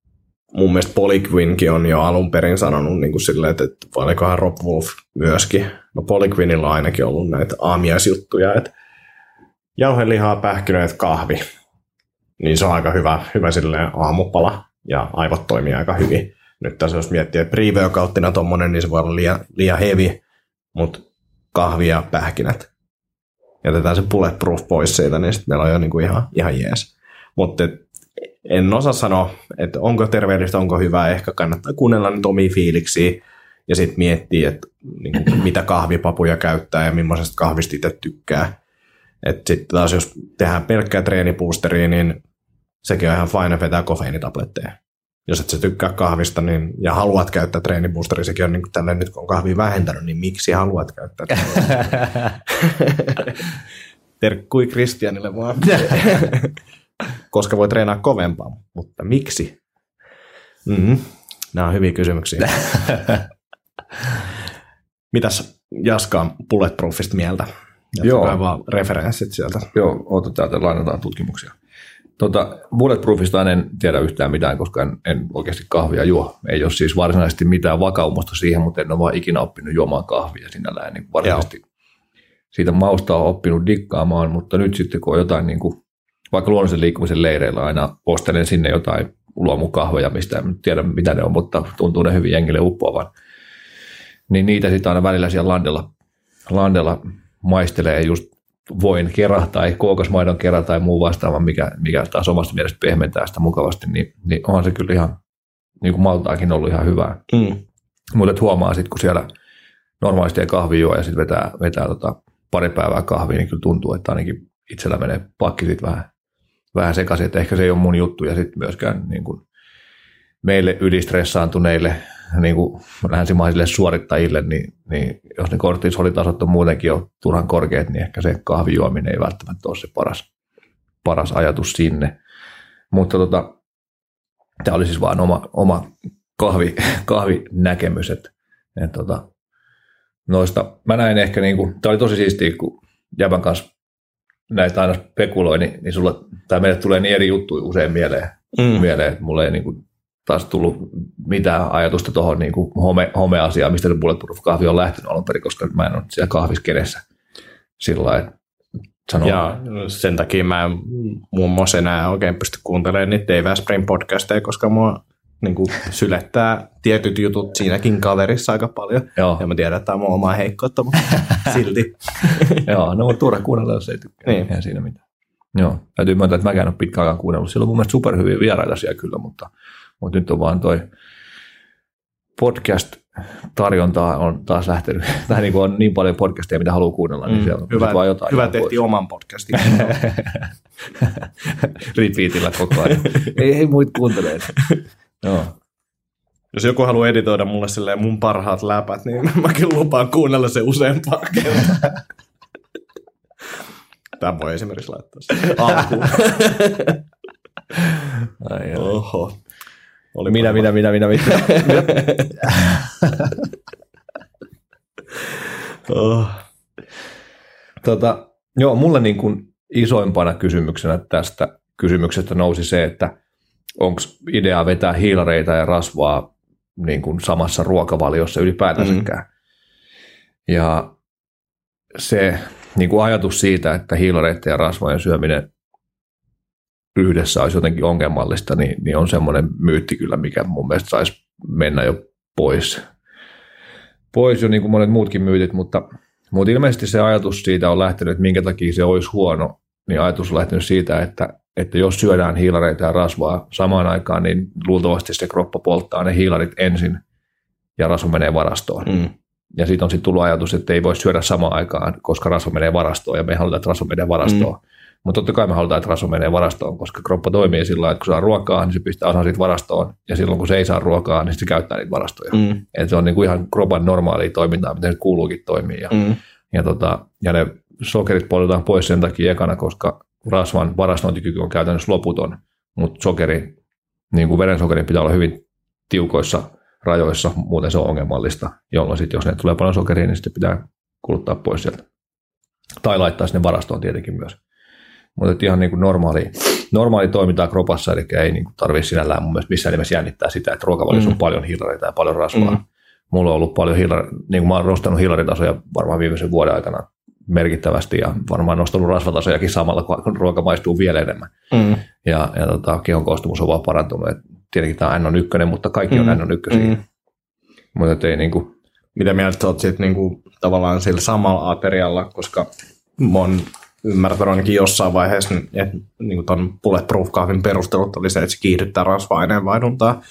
mun mielestä Polyquinkin on jo alun perin sanonut niin kuin silleen, että, että valikohan Rob Wolf myöskin. No Polyquinilla on ainakin ollut näitä aamiaisjuttuja, että jauhelihaa, pähkinöitä, kahvi. Niin se on aika hyvä, hyvä silleen aamupala ja aivot toimii aika hyvin. Nyt tässä jos miettii, että pre-workouttina niin se voi olla liian, liian heavy, mutta kahvi ja pähkinät. Jätetään se bulletproof pois siitä, niin sitten meillä on jo niinku ihan, ihan jees. Mutta en osaa sanoa, että onko terveellistä, onko hyvää. Ehkä kannattaa kuunnella nyt omia fiiliksiä ja sitten miettiä, että niin kuin, mitä kahvipapuja käyttää ja millaisesta kahvista itse tykkää. Sitten taas jos tehdään pelkkää treenipuusteria, niin sekin on ihan fine vetää kofeiinitabletteja. Jos et sä tykkää kahvista niin, ja haluat käyttää treeniboosteri, sekin on niin kuin tälleen, nyt kun on kahvia vähentänyt, niin miksi haluat käyttää Terkkui Kristianille vaan. Koska voi treenaa kovempaa, mutta miksi? Mm-hmm. Nämä on hyviä kysymyksiä. Mitäs Jaska Bulletproofista mieltä? Joo. vaan referenssit sieltä. Joo, ota täältä lainataan tutkimuksia. Tota, Bulletproofista en tiedä yhtään mitään, koska en, en oikeasti kahvia juo. Ei ole siis varsinaisesti mitään vakaumusta siihen, mutta en ole vaan ikinä oppinut juomaan kahvia sinällään. Niin varsinaisesti Joo. siitä mausta on oppinut dikkaamaan, mutta nyt sitten kun on jotain, niin kuin, vaikka luonnollisen liikkumisen leireillä aina ostelen sinne jotain luomukahveja, mistä en tiedä mitä ne on, mutta tuntuu ne hyvin jengille uppoavan. Niin niitä sitten aina välillä siellä landella, landella maistelee just voin kera tai kookosmaidon kera tai muu vastaava, mikä, mikä taas omasta mielestä pehmentää sitä mukavasti, niin, niin onhan se kyllä ihan, niin kuin maltaakin ollut ihan hyvää. Mm. Mutta huomaa sitten, kun siellä normaalisti ei kahvi juo ja sitten vetää, vetää tota pari päivää kahvia, niin kyllä tuntuu, että ainakin itsellä menee pakki sitten vähän, vähän sekaisin, että ehkä se ei ole mun juttu ja sitten myöskään niin kuin meille ylistressaantuneille niin kuin länsimaisille suorittajille, niin, niin jos ne kortisolitasot on muutenkin jo turhan korkeat, niin ehkä se kahvijuominen ei välttämättä ole se paras, paras ajatus sinne. Mutta tota, tämä oli siis vain oma, oma kahvi, kahvinäkemys, että, että tota, noista, mä näin ehkä, niin kuin, tämä oli tosi siistiä, kun Jäbän kanssa näitä aina spekuloi, niin, niin sulla, tai meille tulee niin eri juttuja usein mieleen, mm. mieleen että mulla ei niin kuin, taas tullut mitään ajatusta tuohon niin home, homeasiaan, mistä se Bulletproof kahvi on lähtenyt alun perin, koska mä en ole siellä kahviskenessä sillä lailla, Sano. Ja sen takia mä en muun muassa enää oikein pysty kuuntelemaan niitä Dave Asprey podcasteja, koska mua niin kuin, sylettää tietyt jutut siinäkin kaverissa aika paljon. Joo. Ja mä tiedän, että tämä on mun omaa heikkoutta, mutta silti. Joo, no on turha kuunnella, jos ei tykkää. Niin. Eihän siinä mitään. Joo, täytyy myöntää, että mäkään ole pitkään kuunnellut. Siellä on mun mielestä superhyviä vieraita siellä kyllä, mutta mutta nyt on vaan toi podcast-tarjonta on taas lähtenyt, tai niin on niin paljon podcasteja, mitä haluaa kuunnella, niin mm. siellä on hyvä, vaan jotain. Hyvä tehtiin pois. oman podcastin. Repeatillä koko ajan. ei, ei muit kuuntele. Joo. Jos joku haluaa editoida mulle silleen mun parhaat läpät, niin mäkin lupaan kuunnella se useampaa kertaa. Tämä voi esimerkiksi laittaa alkuun. Ai, ai. Oho. Oli minä, minä, minä, minä, minä, minä. oh. tota, joo, mulle niin kuin isoimpana kysymyksenä tästä kysymyksestä nousi se, että onko idea vetää hiilareita ja rasvaa niin kuin samassa ruokavaliossa ylipäätänsäkään. Mm-hmm. Ja se niin kuin ajatus siitä, että hiilareiden ja rasvojen syöminen yhdessä olisi jotenkin ongelmallista, niin, niin on semmoinen myytti kyllä, mikä mun mielestä saisi mennä jo pois. Pois jo niin kuin monet muutkin myytit, mutta, mutta ilmeisesti se ajatus siitä on lähtenyt, että minkä takia se olisi huono, niin ajatus on lähtenyt siitä, että, että jos syödään hiilareita ja rasvaa samaan aikaan, niin luultavasti se kroppa polttaa ne hiilarit ensin ja rasva menee varastoon. Mm. Ja siitä on sitten tullut ajatus, että ei voi syödä samaan aikaan, koska rasva menee varastoon ja me halutaan, että rasva menee varastoon. Mm. Mutta totta kai me halutaan, että rasva menee varastoon, koska kroppa toimii sillä tavalla, että kun saa ruokaa, niin se pistää osan siitä varastoon. Ja silloin kun se ei saa ruokaa, niin se käyttää niitä varastoja. Mm. Et se on niinku ihan kropan normaalia toimintaa, miten se kuuluukin toimii. Ja, mm. ja, tota, ja ne sokerit poltetaan pois sen takia ekana, koska rasvan varastointikyky on käytännössä loputon. Mutta sokeri, niin kuin verensokeri pitää olla hyvin tiukoissa rajoissa, muuten se on ongelmallista, jolloin sitten jos ne tulee paljon sokeria, niin sitten pitää kuluttaa pois sieltä. Tai laittaa sinne varastoon tietenkin myös. Mutta ihan niin kuin normaali, normaali toimintaa kropassa, eli ei niin tarvitse sinällään mun mielestä missään nimessä jännittää sitä, että ruokavaliossa mm. on paljon hiilareita ja paljon rasvaa. Mm. Mulla on ollut paljon hiilari, niin kuin mä oon nostanut hiilaritasoja varmaan viimeisen vuoden aikana merkittävästi ja varmaan nostanut rasvatasojakin samalla, kun ruoka maistuu vielä enemmän. Mm. Ja, ja tota, kehon koostumus on vaan parantunut. Et tietenkin tämä on N1, mutta kaikki on mm. N1. Mm. Mutta ei niin kuin... Mitä mieltä olet sitten niin kuin, tavallaan sillä samalla aterialla, koska mon ymmärtänyt ainakin jossain vaiheessa, että niin kuin ton Bulletproof-kahvin perustelut oli se, että se kiihdyttää rasva-aineen vaihduntaa.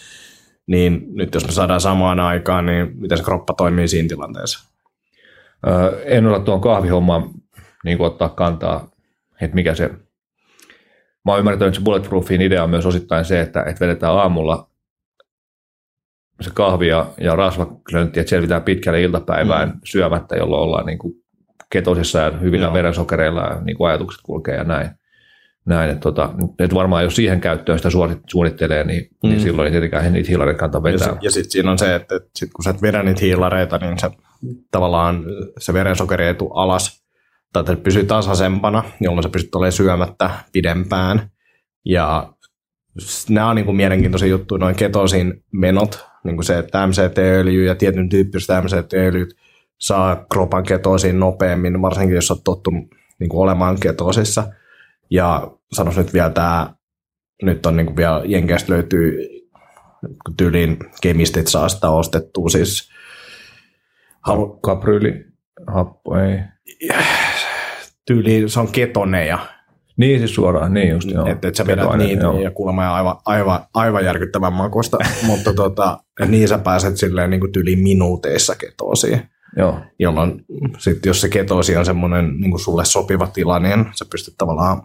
Niin nyt jos me saadaan samaan aikaan, niin miten se kroppa toimii siinä tilanteessa? Öö, en ole tuon kahvihommaan niin ottaa kantaa, että mikä se... Mä oon ymmärtänyt, että se Bulletproofin idea on myös osittain se, että, että vedetään aamulla se kahvi ja, ja rasvaklöntti, että selvitään pitkälle iltapäivään mm. syömättä, jolloin ollaan niin kuin ketosissa ja hyvillä Joo. verensokereilla ja niin kuin ajatukset kulkee ja näin. näin että, tota, että varmaan jos siihen käyttöön sitä suunnittelee, niin, niin mm. niin silloin ei tietenkään niitä hiilareita kannata vetää. Ja, ja sitten siinä on se, että, että sit kun sä et vedä niitä hiilareita, niin se, tavallaan se verensokeri ei tule alas, tai että pysyy tasaisempana, jolloin sä pystyt olemaan syömättä pidempään. Ja nämä on niin kuin mielenkiintoisia juttuja, noin ketosin menot, niin kuin se, että MCT-öljy ja tietyn tyyppiset MCT-öljyt saa kropan ketoosiin nopeammin, varsinkin jos olet tottunut niin kuin olemaan ketoosissa. Ja sanois nyt vielä tämä, nyt on niin kuin vielä Jenkeistä löytyy tyyliin kemistit saa sitä ostettua siis. Halu... Kapryyli, happo ei. Tyyli, se on ketoneja. Niin siis suoraan, niin just joo. Että et sä vedät niitä joo. ja kuulemma aivan, aivan, aivan järkyttävän makusta, mutta tota, niin sä pääset silleen niin kuin tyyliin minuuteissa ketoosiin. Joo. Jolloin sit, jos se ketoosi on semmoinen niin kuin sulle sopiva tila, niin sä pystyt tavallaan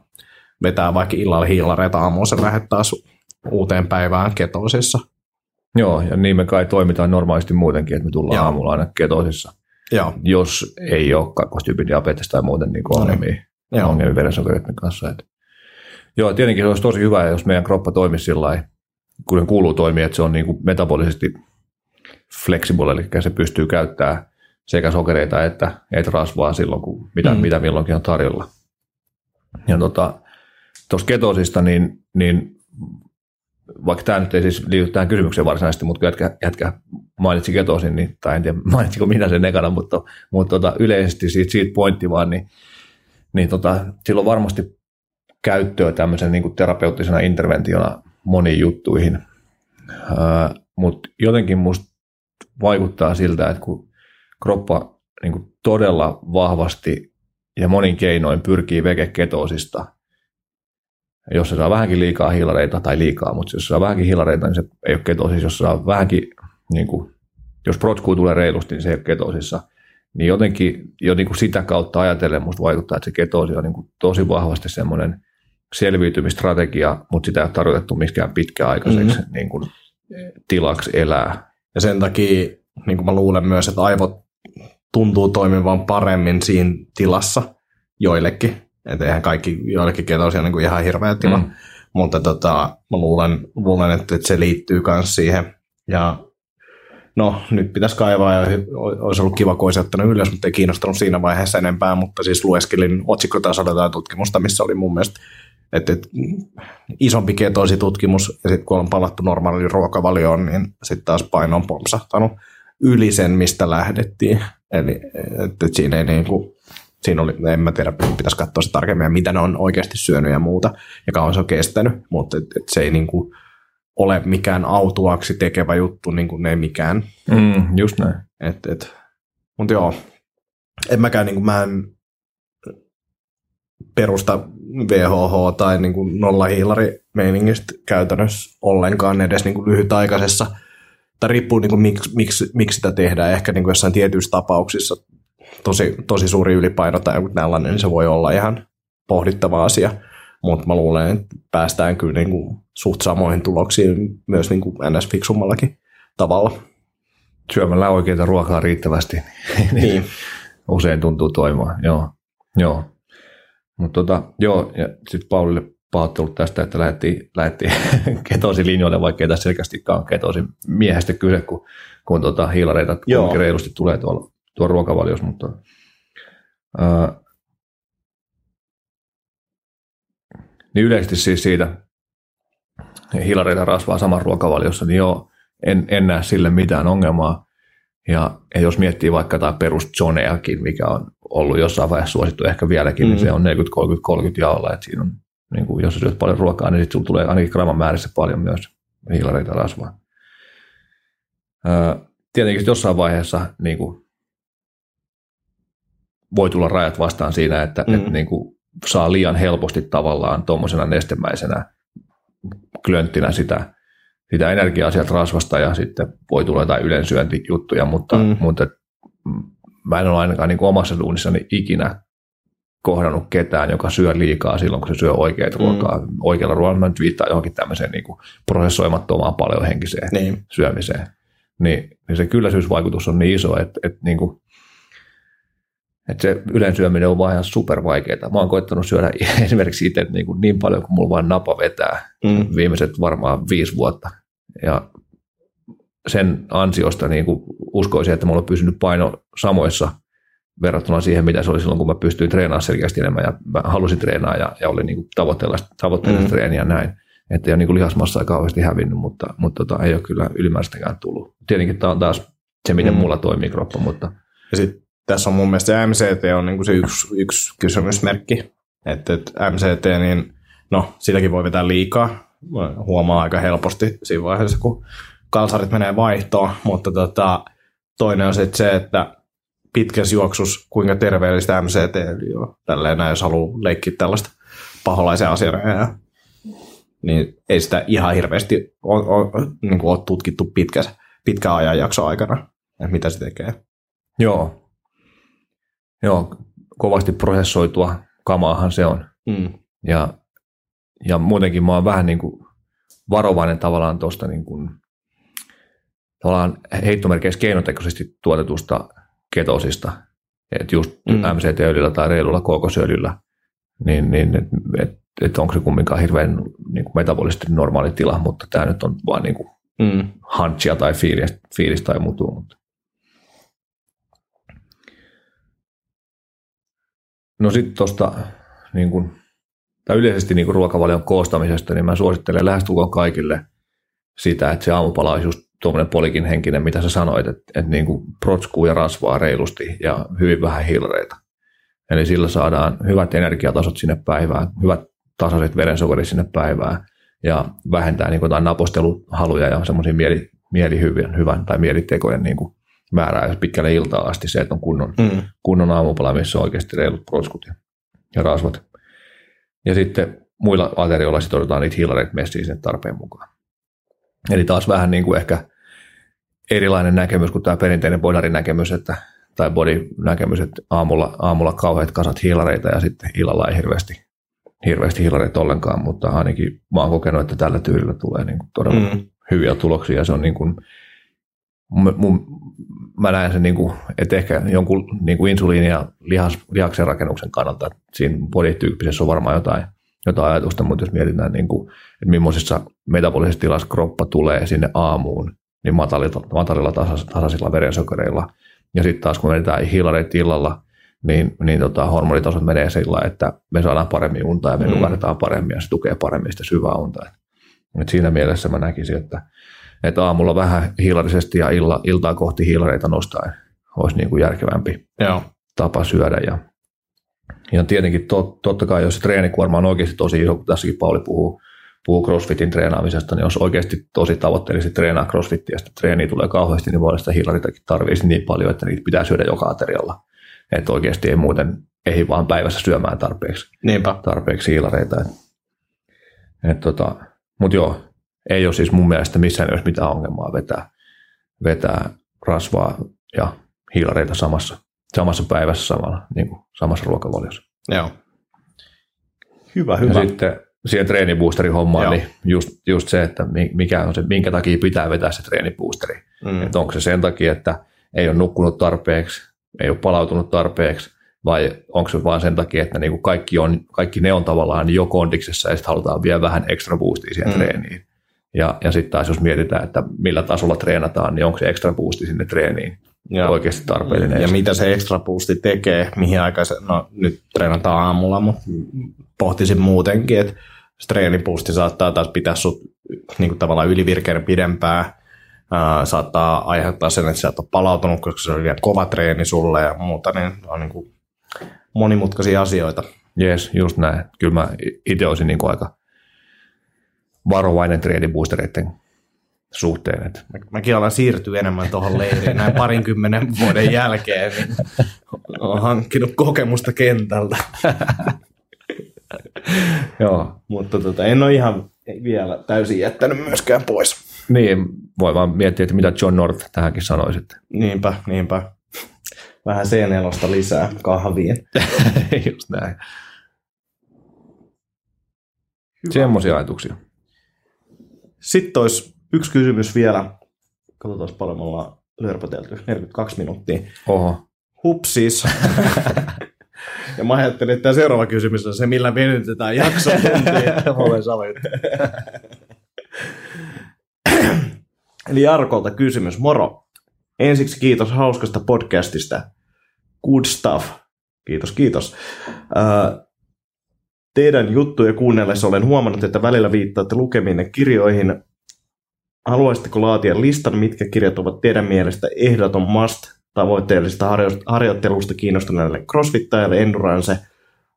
vetää vaikka illalla hiilareita aamuun, se lähettää uuteen päivään ketoosissa. Joo, ja niin me kai toimitaan normaalisti muutenkin, että me tullaan Joo. aamulla aina ketoosissa. Joo. Jos ei ole kakkostyypin diabetes tai muuten niin kuin ongelmia, Joo. ongelmia verensokereiden kanssa. Et. Joo, tietenkin se olisi tosi hyvä, jos meidän kroppa toimisi sillä lailla, kuten kuuluu toimia, että se on niin kuin metabolisesti flexible, eli se pystyy käyttämään sekä sokereita että, että rasvaa silloin, kun mitä, mm. mitä milloinkin on tarjolla. Ja tuossa tota, ketosista, niin, niin vaikka tämä nyt ei siis liity tähän kysymykseen varsinaisesti, mutta jätkä, jätkä mainitsi ketosin, niin, tai en tiedä mainitsiko minä sen ekana, mutta, mutta tota, yleisesti siitä, siitä pointti vaan, niin, niin tota, sillä on varmasti käyttöä tämmöisen niin kuin terapeuttisena interventiona moniin juttuihin. mutta jotenkin musta vaikuttaa siltä, että kun kroppa niin kuin todella vahvasti ja monin keinoin pyrkii vegeketoosista. Jos se saa vähänkin liikaa hiilareita, tai liikaa, mutta jos se saa vähänkin hiilareita, niin se ei ole ketoosissa. Jos se saa vähänkin, niin kuin, jos protskuu tulee reilusti, niin se ei ole ketoosissa. Niin jotenkin jo niin kuin sitä kautta ajatellen musta vaikuttaa, että se ketoosi on niin kuin tosi vahvasti semmoinen selviytymistrategia, mutta sitä ei ole tarkoitettu miskään pitkäaikaiseksi mm-hmm. niin kuin, tilaksi elää. Ja sen takia niin kuin mä luulen myös, että aivot tuntuu toimivan paremmin siinä tilassa joillekin. Että eihän kaikki, joillekin ketosia niin kuin ihan hirveä tila. Mm. Mutta tota, mä luulen, luulen että, että se liittyy myös siihen. Ja no, nyt pitäisi kaivaa ja olisi ollut kiva, kun olisi ottanut ylös, mutta ei kiinnostanut siinä vaiheessa enempää, mutta siis lueskelin otsikkotasolla jotain tutkimusta, missä oli mun mielestä että, että isompi ketoositutkimus ja sitten kun on palattu normaaliin ruokavalioon, niin sitten taas paino on pompsahtanut yli sen, mistä lähdettiin. Eli että siinä ei niin kuin, siinä oli, en mä tiedä, pitäisi katsoa se tarkemmin, mitä ne on oikeasti syönyt ja muuta, ja kauan se on kestänyt, mutta et, et se ei niin kuin ole mikään autuaksi tekevä juttu, niin kuin ne ei mikään. Mm, just näin. Et, et, mutta joo, en mäkään, niin kuin, mä en perusta VHH tai niin nolla hiilari meiningistä käytännössä ollenkaan edes niin kuin lyhytaikaisessa tai riippuu niin kuin, miksi, miksi, miksi sitä tehdään. Ehkä niin kuin jossain tietyissä tapauksissa tosi, tosi suuri ylipaino tai joku tällainen, niin se voi olla ihan pohdittava asia. Mutta mä luulen, että päästään kyllä niin kuin suht samoihin tuloksiin myös niin kuin NS-fiksummallakin tavalla. Syömällä oikeita ruokaa riittävästi. niin. Usein tuntuu toimimaan, joo. joo. Mutta tota, joo, ja sitten Paulille pahoittelut tästä, että lähdettiin, lähdettiin ketosilinjoille, vaikka ei tässä selkeästikään ketosi miehestä kyse, kun, kun tota hiilareita reilusti tulee tuolla, tuolla ruokavaliossa, mutta ää, niin yleisesti siis siitä hiilareita rasvaa saman ruokavaliossa, niin joo, en, en näe sille mitään ongelmaa. Ja, ja jos miettii vaikka tämä perus Johneakin, mikä on ollut jossain vaiheessa suosittu ehkä vieläkin, mm. niin se on 40-30-30 jaolla, että siinä on, niin kuin, jos syöt paljon ruokaa, niin sitten tulee ainakin gramman määrissä paljon myös hiilareita rasvaa. Öö, tietenkin jossain vaiheessa niin kuin, voi tulla rajat vastaan siinä, että, mm. että niin kuin, saa liian helposti tavallaan tuommoisena nestemäisenä klönttinä sitä, sitä energiaa sieltä rasvasta ja sitten voi tulla jotain ylensyöntijuttuja, mutta, mm. mutta mä en ole ainakaan niin kuin omassa duunissani ikinä kohdannut ketään, joka syö liikaa silloin, kun se syö oikeat mm. ruokaa. Oikealla ruoalla mä nyt viittaan johonkin tämmöiseen niin kuin prosessoimattomaan paljon henkiseen niin. syömiseen. Niin, niin se kylläisyysvaikutus on niin iso, että, että niin kuin, että se ylensyöminen on vaan ihan super vaikeaa. Mä oon koittanut syödä esimerkiksi itse niin, kuin niin paljon kuin mulla vaan napa vetää mm. viimeiset varmaan viisi vuotta. Ja sen ansiosta niin kuin uskoisin, että mulla on pysynyt paino samoissa verrattuna siihen, mitä se oli silloin, kun mä pystyin treenaamaan selkeästi enemmän ja mä halusin treenaa ja, ja oli niin kuin tavoitteella, tavoitteella mm. treeniä ja näin. Että ei ole niin kuin lihasmassa kauheasti hävinnyt, mutta, mutta tota, ei ole kyllä ylimääräistäkään tullut. Tietenkin tämä on taas se, miten mm. mulla toimii kroppa, mutta... Ja sitten tässä on mun mielestä se MCT on niin kuin se yksi, yksi kysymysmerkki, että, että MCT, niin no, sitäkin voi vetää liikaa, huomaa aika helposti siinä vaiheessa, kun kalsarit menee vaihtoon, mutta tota, toinen on sitten se, että pitkässä juoksus, kuinka terveellistä MCT on. Tälleen näin, jos haluaa leikkiä tällaista paholaisen asian, niin ei sitä ihan hirveästi ole, ole, niin ole tutkittu pitkä, pitkä ajanjakso aikana, että mitä se tekee. Joo, Joo, kovasti prosessoitua kamaahan se on. Mm. Ja, ja muutenkin mä oon vähän niin kuin varovainen tavallaan tuosta niin kuin, tavallaan heittomerkeissä keinotekoisesti tuotetusta ketosista, että just mm. MCT-öljyllä tai reilulla kookosöljyllä, niin, niin että et, et onko se kumminkaan hirveän niin kuin metabolisesti normaali tila, mutta tämä nyt on vaan niin kuin mm. hunchia tai fiilis, fiilis tai muuta. Mutta. No sitten tuosta niin kun, tai yleisesti niin kun ruokavalion koostamisesta, niin mä suosittelen lähestulkoon kaikille sitä, että se aamupala olisi just tuommoinen polikin henkinen, mitä sä sanoit, että, että niin kuin protskuu ja rasvaa reilusti ja hyvin vähän hilreitä. Eli sillä saadaan hyvät energiatasot sinne päivään, hyvät tasaiset verensokerit sinne päivään ja vähentää niin kuin jotain naposteluhaluja ja semmoisia mieli, mielihyvän hyvän tai mielitekojen niin kuin määrää pitkälle iltaa asti se, että on kunnon, mm. kunnon aamupala, missä on oikeasti reilut protskut ja, ja rasvat. Ja sitten muilla aterioilla sitoudutaan niitä hiilareita messiin sinne tarpeen mukaan. Eli taas vähän niin kuin ehkä erilainen näkemys kuin tämä perinteinen bodarin näkemys, että, tai body-näkemys, että aamulla, aamulla kauheat kasat hiilareita ja sitten illalla ei hirveästi, hirveästi hiilareita ollenkaan, mutta ainakin mä oon kokenut, että tällä tyylillä tulee niin kuin todella mm. hyviä tuloksia. Se on niin kuin, mun, mä näen sen, niin kuin, että ehkä jonkun niin kuin insuliini- ja lihas, lihaksen rakennuksen kannalta, että siinä bodityyppisessä on varmaan jotain, jotain ajatusta, mutta jos mietitään, niin kuin, että millaisessa metabolisessa tilassa kroppa tulee sinne aamuun, niin matalilla, matalilla tasaisilla verensokereilla, ja sitten taas kun menetään hiilareita illalla, niin, niin tota, hormonitasot menee sillä että me saadaan paremmin unta ja me mm. nukahdetaan paremmin ja se tukee paremmin sitä syvää unta. Et siinä mielessä mä näkisin, että että aamulla vähän hiilarisesti ja illa, iltaa kohti hiilareita nostaen olisi niin kuin järkevämpi Joo. tapa syödä. Ja, ja tietenkin tot, totta kai, jos se treenikuorma on oikeasti tosi iso, kun tässäkin Pauli puhuu, puhuu crossfitin treenaamisesta, niin jos oikeasti tosi tavoitteellisesti treenaa crossfitia ja sitä treeniä tulee kauheasti, niin voi sitä hiilaritakin tarvitsisi niin paljon, että niitä pitää syödä joka aterialla. Että oikeasti ei muuten ei vaan päivässä syömään tarpeeksi, Niinpä. tarpeeksi hiilareita. Et, et tota, Mutta joo, ei ole siis mun mielestä missään jos mitään ongelmaa vetää, vetää rasvaa ja hiilareita samassa, samassa päivässä samalla, niin kuin samassa ruokavaliossa. Joo. Hyvä, Ja hyvä. sitten siihen treeniboosteri hommaan, Joo. niin just, just se, että mi- mikä on se, minkä takia pitää vetää se treeniboosteri. Mm. Että onko se sen takia, että ei ole nukkunut tarpeeksi, ei ole palautunut tarpeeksi, vai onko se vaan sen takia, että niinku kaikki, on, kaikki ne on tavallaan jo kondiksessa ja sitten halutaan vielä vähän ekstra boostia siihen mm. treeniin. Ja, ja sitten taas jos mietitään, että millä tasolla treenataan, niin onko se ekstra boosti sinne treeniin Joo. oikeasti tarpeellinen. Ja mitä se extra boosti tekee, mihin aikaan se, no nyt treenataan aamulla, mutta pohtisin muutenkin, että se treeniboosti saattaa taas pitää sut niin kuin tavallaan ylivirkeänä pidempään, Ää, saattaa aiheuttaa sen, että sä et ole palautunut, koska se on liian kova treeni sulle ja muuta, niin on niin kuin monimutkaisia asioita. Jees, just näin. Kyllä mä itse olisin niin aika varovainen treeniboostereiden suhteen. Että Mä- Mäkin alan siirtyä enemmän tuohon leiriin näin parinkymmenen vuoden jälkeen, niin olen hankkinut kokemusta kentältä. Joo. Mutta tota, en ole ihan vielä täysin jättänyt myöskään pois. Niin, voi vaan miettiä, että mitä John North tähänkin sanoisi. Että Niinpä, niinpä. Vähän C4 lisää kahviin. just näin. Semmoisia ajatuksia. Sitten olisi yksi kysymys vielä. Katsotaan paljon me ollaan lörpötelty. 42 minuuttia. Oho. Hupsis. ja mä ajattelin, että tämä seuraava kysymys on se, millä venytetään jaksotuntia. Olen sama Eli Jarkolta kysymys. Moro. Ensiksi kiitos hauskasta podcastista. Good stuff. Kiitos, kiitos. Ää, teidän juttuja kuunnellessa olen huomannut, että välillä viittaatte lukemiinne kirjoihin. Haluaisitteko laatia listan, mitkä kirjat ovat teidän mielestä ehdoton must tavoitteellisesta harjo- harjoittelusta kiinnostuneelle crossfittajalle, endurance,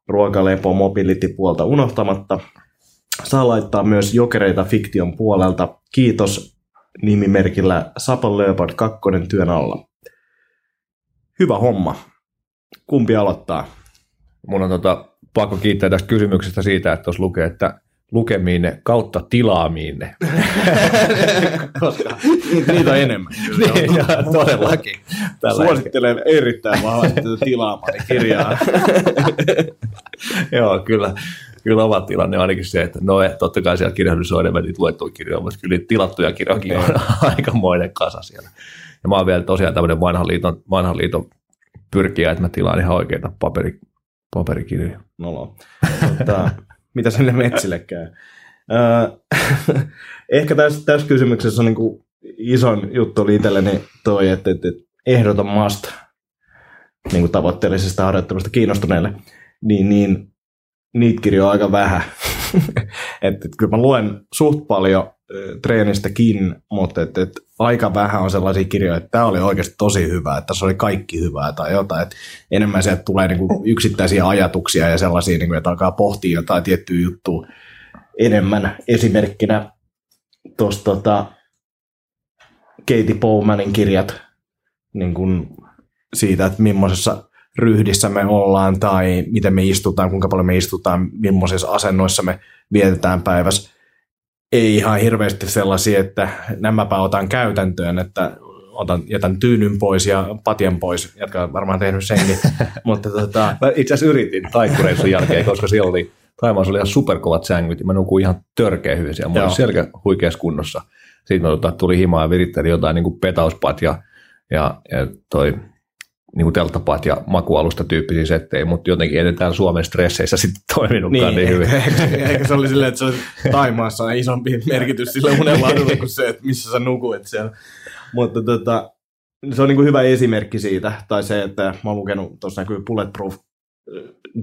ruokalepo, mobility puolta unohtamatta. Saa laittaa myös jokereita fiktion puolelta. Kiitos nimimerkillä Sapa Leopard 2 työn alla. Hyvä homma. Kumpi aloittaa? Mun on tota, pakko kiittää tästä kysymyksestä siitä, että tuossa lukee, että lukemiinne kautta tilaamiinne. Koska niitä on enemmän. niin, ja todellakin. Tällä Suosittelen erittäin vahvasti tätä tilaamani kirjaa. Joo, kyllä. Kyllä oma tilanne on ainakin se, että no eh, totta kai siellä kirjoitus on enemmän niitä luettuja kirjoja, mutta kyllä tilattuja kirjojakin on aikamoinen kasa siellä. Ja mä oon vielä tosiaan tämmöinen vanhan liiton, vanhan liiton pyrkiä, että mä tilaan ihan oikeita paperi, paperikirjoja. Nolo. Mutta, mitä sinne metsille käy? Öö, ehkä tässä, tässä kysymyksessä on niin kuin isoin juttu oli itselleni toi, että, että, että ehdoton must niin kuin tavoitteellisesta harjoittelusta kiinnostuneille, niin, niin niitä kirjoja on aika vähän. että, että kyllä mä luen suht paljon treenistäkin, mutta että, että aika vähän on sellaisia kirjoja, että tämä oli oikeasti tosi hyvä, että tässä oli kaikki hyvää tai jotain. Että enemmän sieltä tulee niinku yksittäisiä ajatuksia ja sellaisia, niinku, että alkaa pohtia jotain tiettyä juttua enemmän. Esimerkkinä tuossa tota, Katie Bowmanin kirjat niin kuin siitä, että millaisessa ryhdissä me ollaan tai miten me istutaan, kuinka paljon me istutaan, millaisissa asennoissa me vietetään päivässä. Ei ihan hirveästi sellaisia, että nämäpä otan käytäntöön, että otan, jätän tyynyn pois ja patjan pois, jotka on varmaan tehnyt senkin. Mutta tota, Mä itse asiassa yritin taikkureissun jälkeen, koska siellä oli, Taimaassa oli ihan superkovat sängyt ja mä nukuin ihan törkeä hyvin siellä. Mä olin selkä huikeassa kunnossa. Sitten mä tota, tuli himaa ja viritteli jotain niin kuin petauspat ja, ja, ja toi niin kuin telttapat ja makualusta tyyppisiä settejä, mutta jotenkin täällä Suomen stresseissä sitten toiminutkaan niin, niin hyvin. Ehkä, ehkä se oli silleen, että se oli Taimaassa on isompi merkitys sille unenlaadulle kuin se, että missä sä nukuit siellä. Mutta tota, se on niin kuin hyvä esimerkki siitä, tai se, että mä oon lukenut, tuossa näkyy Bulletproof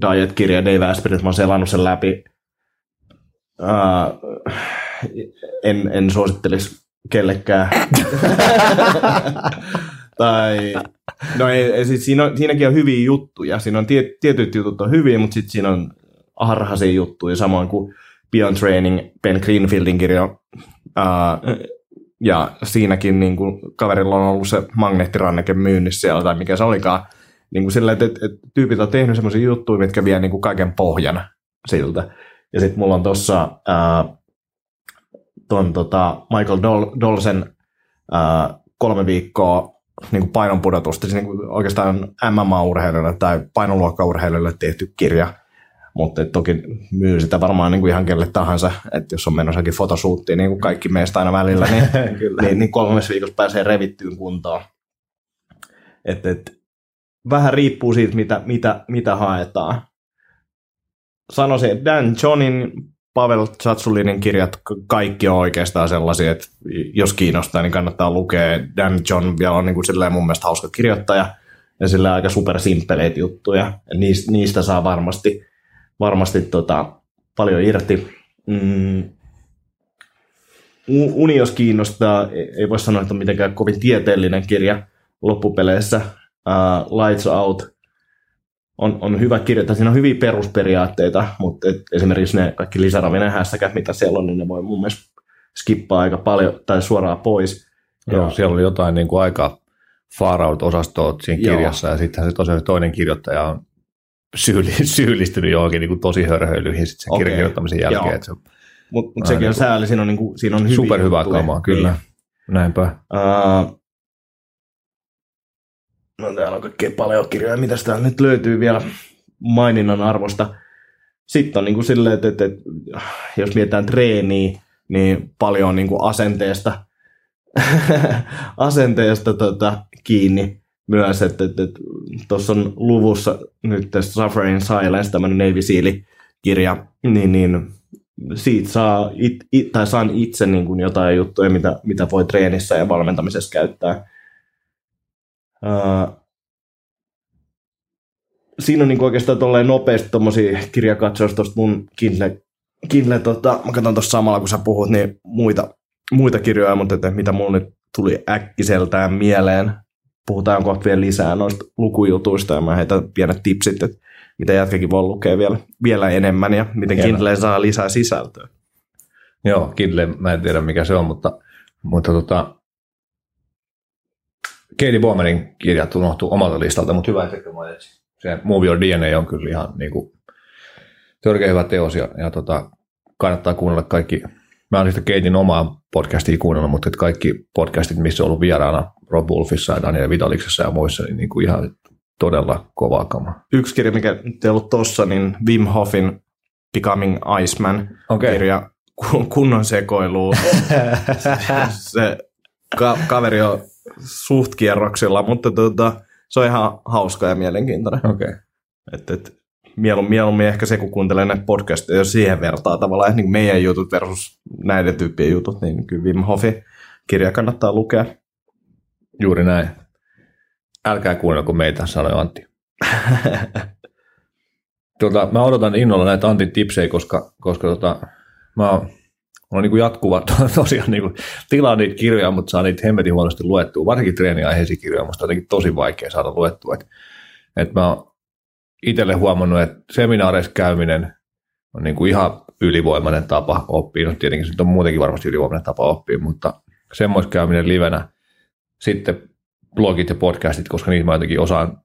Diet-kirja Dave Asprey, mä oon selannut sen läpi. Uh, en, en suosittelisi kellekään. tai, no ei, ei, siis siinä on, siinäkin on hyviä juttuja. Siinä on tie, tietyt jutut on hyviä, mutta sitten siinä on harhaisia juttuja, samoin kuin Beyond Training, Ben Greenfieldin kirja. Uh, ja siinäkin niin kuin, kaverilla on ollut se magneettiranneke myynnissä siellä, tai mikä se olikaan. Niin kuin sillä, että, että, tyypit on tehnyt semmoisia juttuja, mitkä vie niin kuin kaiken pohjan siltä. Ja sitten mulla on tuossa ton tota Michael Dol- Dolsen ää, kolme viikkoa niin kuin painonpudotusta, siis niin kuin oikeastaan MMA-urheilijoille tai painoluokkaurheilijoille tehty kirja, mutta toki myy sitä varmaan niin kuin ihan kelle tahansa, että jos on menossakin fotosuuttiin, niin kuin kaikki meistä aina välillä, niin, niin, niin kolmessa viikossa pääsee revittyyn kuntoon. Et, et, vähän riippuu siitä, mitä, mitä, mitä haetaan. Sanoisin, että Dan Johnin, Pavel Chatsulinin kirjat, kaikki on oikeastaan sellaisia, että jos kiinnostaa, niin kannattaa lukea. Dan John vielä on niin kuin mun mielestä hauska kirjoittaja ja sillä aika supersimppeleitä juttuja. Niistä, niistä saa varmasti, varmasti tota, paljon irti. Mm. Uni, jos kiinnostaa, ei voi sanoa, että on mitenkään kovin tieteellinen kirja loppupeleissä. Uh, Lights Out on, on hyvä kirjoittaa. Siinä on hyviä perusperiaatteita, mutta et esimerkiksi ne kaikki lisäravinen hässäkät, mitä siellä on, niin ne voi mun mielestä skippaa aika paljon tai suoraan pois. Joo, ja, siellä oli jotain niin kuin aika far out-osastoa siinä kirjassa, joo. ja sittenhän se tosiaan toinen kirjoittaja on syyli, syyllistynyt johonkin niin kuin tosi hörhöilyihin sitten sen okay. kirjan kirjoittamisen jälkeen. Se Mutta mut sekin on niin sääli, siinä on, niin kuin, siinä on hyviä Superhyvää kamaa, kyllä. Niin. Näinpä. Uh, No täällä on kaikkea paljon kirjoja, mitä täällä nyt löytyy vielä maininnan arvosta. Sitten on niin kuin silleen, että, että, että jos mietitään treeniä, niin paljon niin kuin asenteesta, asenteesta tota, kiinni myös, että tuossa on luvussa nyt tästä Suffering Silence, tämmöinen Navy Seal-kirja, niin, niin siitä saa it, it, tai saan itse niin kuin jotain juttuja, mitä, mitä voi treenissä ja valmentamisessa käyttää. Siinä on niin oikeastaan tolleen nopeasti tuommoisia kirjakatsaus tuosta mun Kindle, Kindle tota, mä katson tuossa samalla kun sä puhut, niin muita, muita kirjoja, mutta että mitä mulla nyt tuli äkkiseltään mieleen. Puhutaan kohta vielä lisää noista lukujutuista ja mä heitän pienet tipsit, että mitä jätkäkin voi lukea vielä, vielä enemmän ja miten. Kindle saa lisää sisältöä. Joo, Kindle, mä en tiedä mikä se on, mutta, mutta tota, Katie Bowmanin kirjat unohtuu omalta listalta, mutta hyvä, että mainitsin. Se Move Your DNA on kyllä ihan niin kuin, törkeä hyvä teos ja, ja tota, kannattaa kuunnella kaikki. Mä oon sitä Katein omaa podcastia kuunnellut, mutta kaikki podcastit, missä on ollut vieraana Rob Wolfissa ja Daniel Vitaliksessa ja muissa, niin, niin kuin ihan todella kovaa kama. Yksi kirja, mikä nyt ei ollut tossa, niin Wim Hofin Becoming Iceman okay. kirja kunnon sekoilu. se, se ka- kaveri on suht kierroksilla, mutta tota, se on ihan hauska ja mielenkiintoinen. Okay. Et, et, mieluummin, mieluummin ehkä se, kun kuuntelee näitä podcasteja, jos siihen vertaa tavallaan niin meidän jutut versus näiden tyyppien jutut, niin kyllä Wim Hofi kirja kannattaa lukea. Juuri näin. Älkää kuunnelko meitä, sanoi Antti. tuota, mä odotan innolla näitä Antin tipsejä, koska, koska tota, mä oon on niin kuin jatkuva tosiaan niin kuin, tilaa niitä kirjoja, mutta saa niitä hemmetin huonosti luettua. Varsinkin treeniaiheisia kirjoja on tosi vaikea saada luettua. Et, et mä oon itselle huomannut, että seminaareissa käyminen on niin kuin ihan ylivoimainen tapa oppia. No tietenkin se on muutenkin varmasti ylivoimainen tapa oppia, mutta semmoista käyminen livenä, sitten blogit ja podcastit, koska niitä mä jotenkin osaan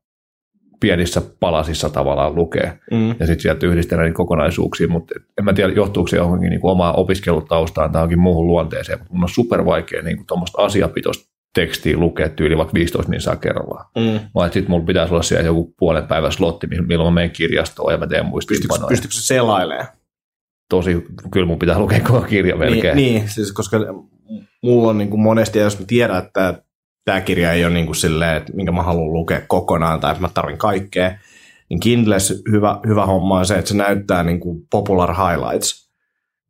pienissä palasissa tavallaan lukee mm. ja sitten sieltä yhdistellä niitä kokonaisuuksia, mutta en mä tiedä johtuuko se johonkin niin kuin omaa opiskelutaustaan tai johonkin muuhun luonteeseen, mutta mun on super vaikea niin tuommoista asiapitoista tekstiä lukea tyyli vaikka 15 niin saa kerrallaan. Mm. Vaan sitten mulla pitäisi olla siellä joku puolen päivän slotti, milloin mä menen kirjastoon ja mä teen muistiinpanoja. Pystyykö se selailemaan? Tosi, kyllä mun pitää lukea koko kirja melkein. Niin, niin siis koska mulla on niin kuin monesti, jos mä tiedän, että tämä kirja ei ole niin kuin silleen, että minkä mä haluan lukea kokonaan tai että mä tarvin kaikkea. Niin Kindles hyvä, hyvä homma on se, että se näyttää niin kuin popular highlights.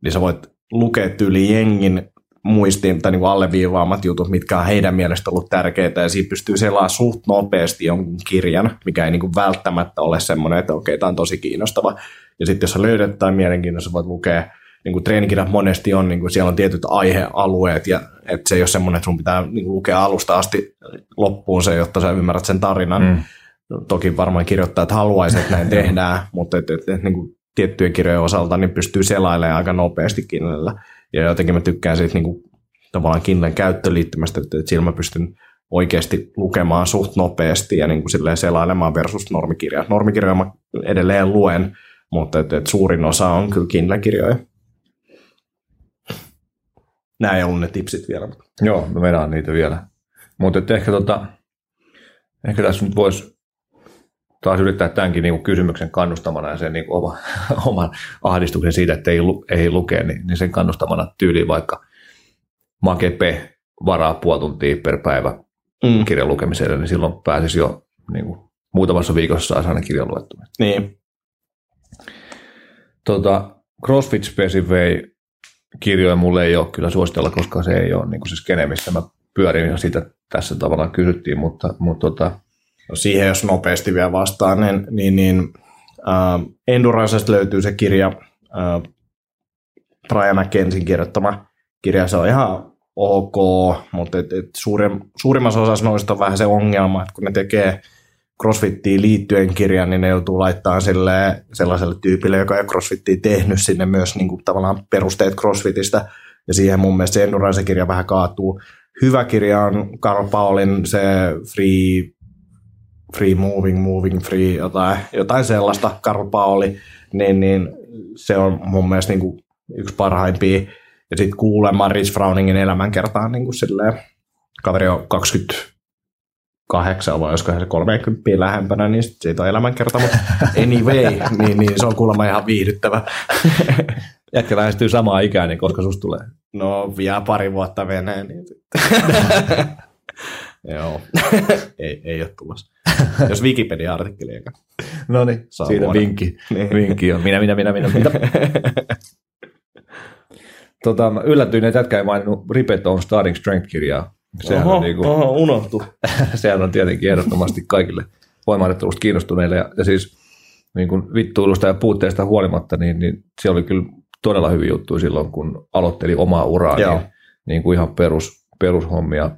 Niin sä voit lukea tyyli jengin muistiin tai niin kuin alleviivaamat jutut, mitkä on heidän mielestä ollut tärkeitä, ja siinä pystyy selaamaan suht nopeasti jonkun kirjan, mikä ei niin kuin välttämättä ole semmoinen, että okei, tämä on tosi kiinnostava. Ja sitten jos sä löydät tai mielenkiintoista, voit lukea niin kuin treenikirjat monesti on, niin kuin siellä on tietyt aihealueet, ja että se ei ole semmoinen, että sun pitää niin kuin lukea alusta asti loppuun se, jotta sä ymmärrät sen tarinan. Mm. Toki varmaan kirjoittajat haluaisivat, että näin tehdään, mutta et, et, et, niin kuin tiettyjen kirjojen osalta niin pystyy selailemaan aika nopeasti Kindlellä. Ja jotenkin mä tykkään siitä niin kuin, tavallaan Kindlen käyttöliittymästä, että, että siellä mä pystyn oikeasti lukemaan suht nopeasti ja niin kuin selailemaan versus normikirja. Normikirjoja mä edelleen luen, mutta et, et suurin osa on kyllä Kindle-kirjoja nämä ei ollut ne tipsit vielä. Joo, me vedään niitä vielä. Mutta ehkä, tota, ehkä tässä nyt voisi taas yrittää tämänkin niin kuin kysymyksen kannustamana ja sen niin kuin oma, oman ahdistuksen siitä, että ei, ei lukea, niin, niin sen kannustamana tyyliin vaikka Makepe varaa puoli tuntia per päivä mm. kirjan lukemiselle, niin silloin pääsisi jo niin kuin, muutamassa viikossa saisi aina kirjan luettua. Niin. Tota, CrossFit Specify kirjoja mulle ei ole kyllä suositella, koska se ei ole niin kuin se skene, missä mä pyörin ja siitä tässä tavallaan kysyttiin, mutta, mutta tota, no siihen jos nopeasti vielä vastaan, niin, niin, niin äh, Endurancesta löytyy se kirja, äh, Brian McKensin kirjoittama kirja, se on ihan ok, mutta et, et suurim, suurimmassa osassa noista on vähän se ongelma, että kun ne tekee CrossFittiin liittyen kirjan, niin ne joutuu laittamaan sille, sellaiselle tyypille, joka ei CrossFittia tehnyt sinne myös niin kuin, tavallaan perusteet CrossFitista, ja siihen mun mielestä se Endurance-kirja vähän kaatuu. Hyvä kirja on Karl Paulin se Free, free Moving, Moving Free, jotain, jotain sellaista, Karl Pauli, niin, niin se on mun mielestä niin kuin yksi parhaimpia. Ja sitten kuulemma Rich Frowningin elämänkertaan niin kuin silleen, kaveri on 28 vai olisiko se 30 lähempänä, niin siitä on elämänkerta, mutta anyway, niin, niin se on kuulemma ihan viihdyttävä. Jätkä lähestyy samaa ikää, niin koska susta tulee? No vielä pari vuotta veneen, niin Joo, ei, ei ole tulossa. Jos Wikipedia-artikkeli eikä. No niin, siitä vuoden. vinkki. Niin. vinkki on. Minä, minä, minä, minä, minä. tota, mä yllätyin, että jätkä ei maininnut Ripet on Starting Strength-kirjaa. Sehän oho, on, niin kuin, oho, unohtu. sehän on tietenkin ehdottomasti kaikille voimaharjoittelusta kiinnostuneille. Ja, ja siis niin kuin vittuilusta ja puutteesta huolimatta, niin, niin se oli kyllä todella hyvin juttu silloin, kun aloitteli omaa uraa. Niin, niin kuin ihan perus, perushommia.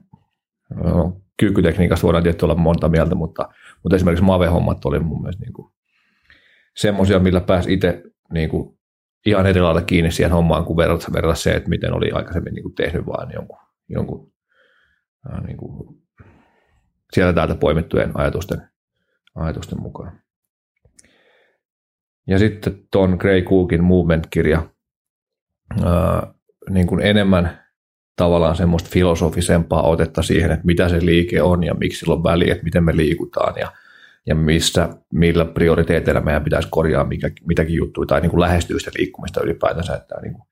No, kyykkytekniikasta voidaan tietysti olla monta mieltä, mutta, mutta esimerkiksi Mave-hommat oli mun mielestä niin kuin semmoisia, millä pääsi itse niin kuin ihan eri lailla kiinni siihen hommaan, kuin verrata, verrata se, että miten oli aikaisemmin niin kuin tehnyt vain jonkun, jonkun niin kuin sieltä täältä poimittujen ajatusten, ajatusten mukaan. Ja sitten tuon Gray Cookin Movement-kirja, ää, niin kuin enemmän tavallaan semmoista filosofisempaa otetta siihen, että mitä se liike on ja miksi sillä on väliä, että miten me liikutaan ja, ja missä, millä prioriteeteilla meidän pitäisi korjaa mikä, mitäkin juttuja tai niin kuin lähestyä sitä liikkumista ylipäätänsä, että niin kuin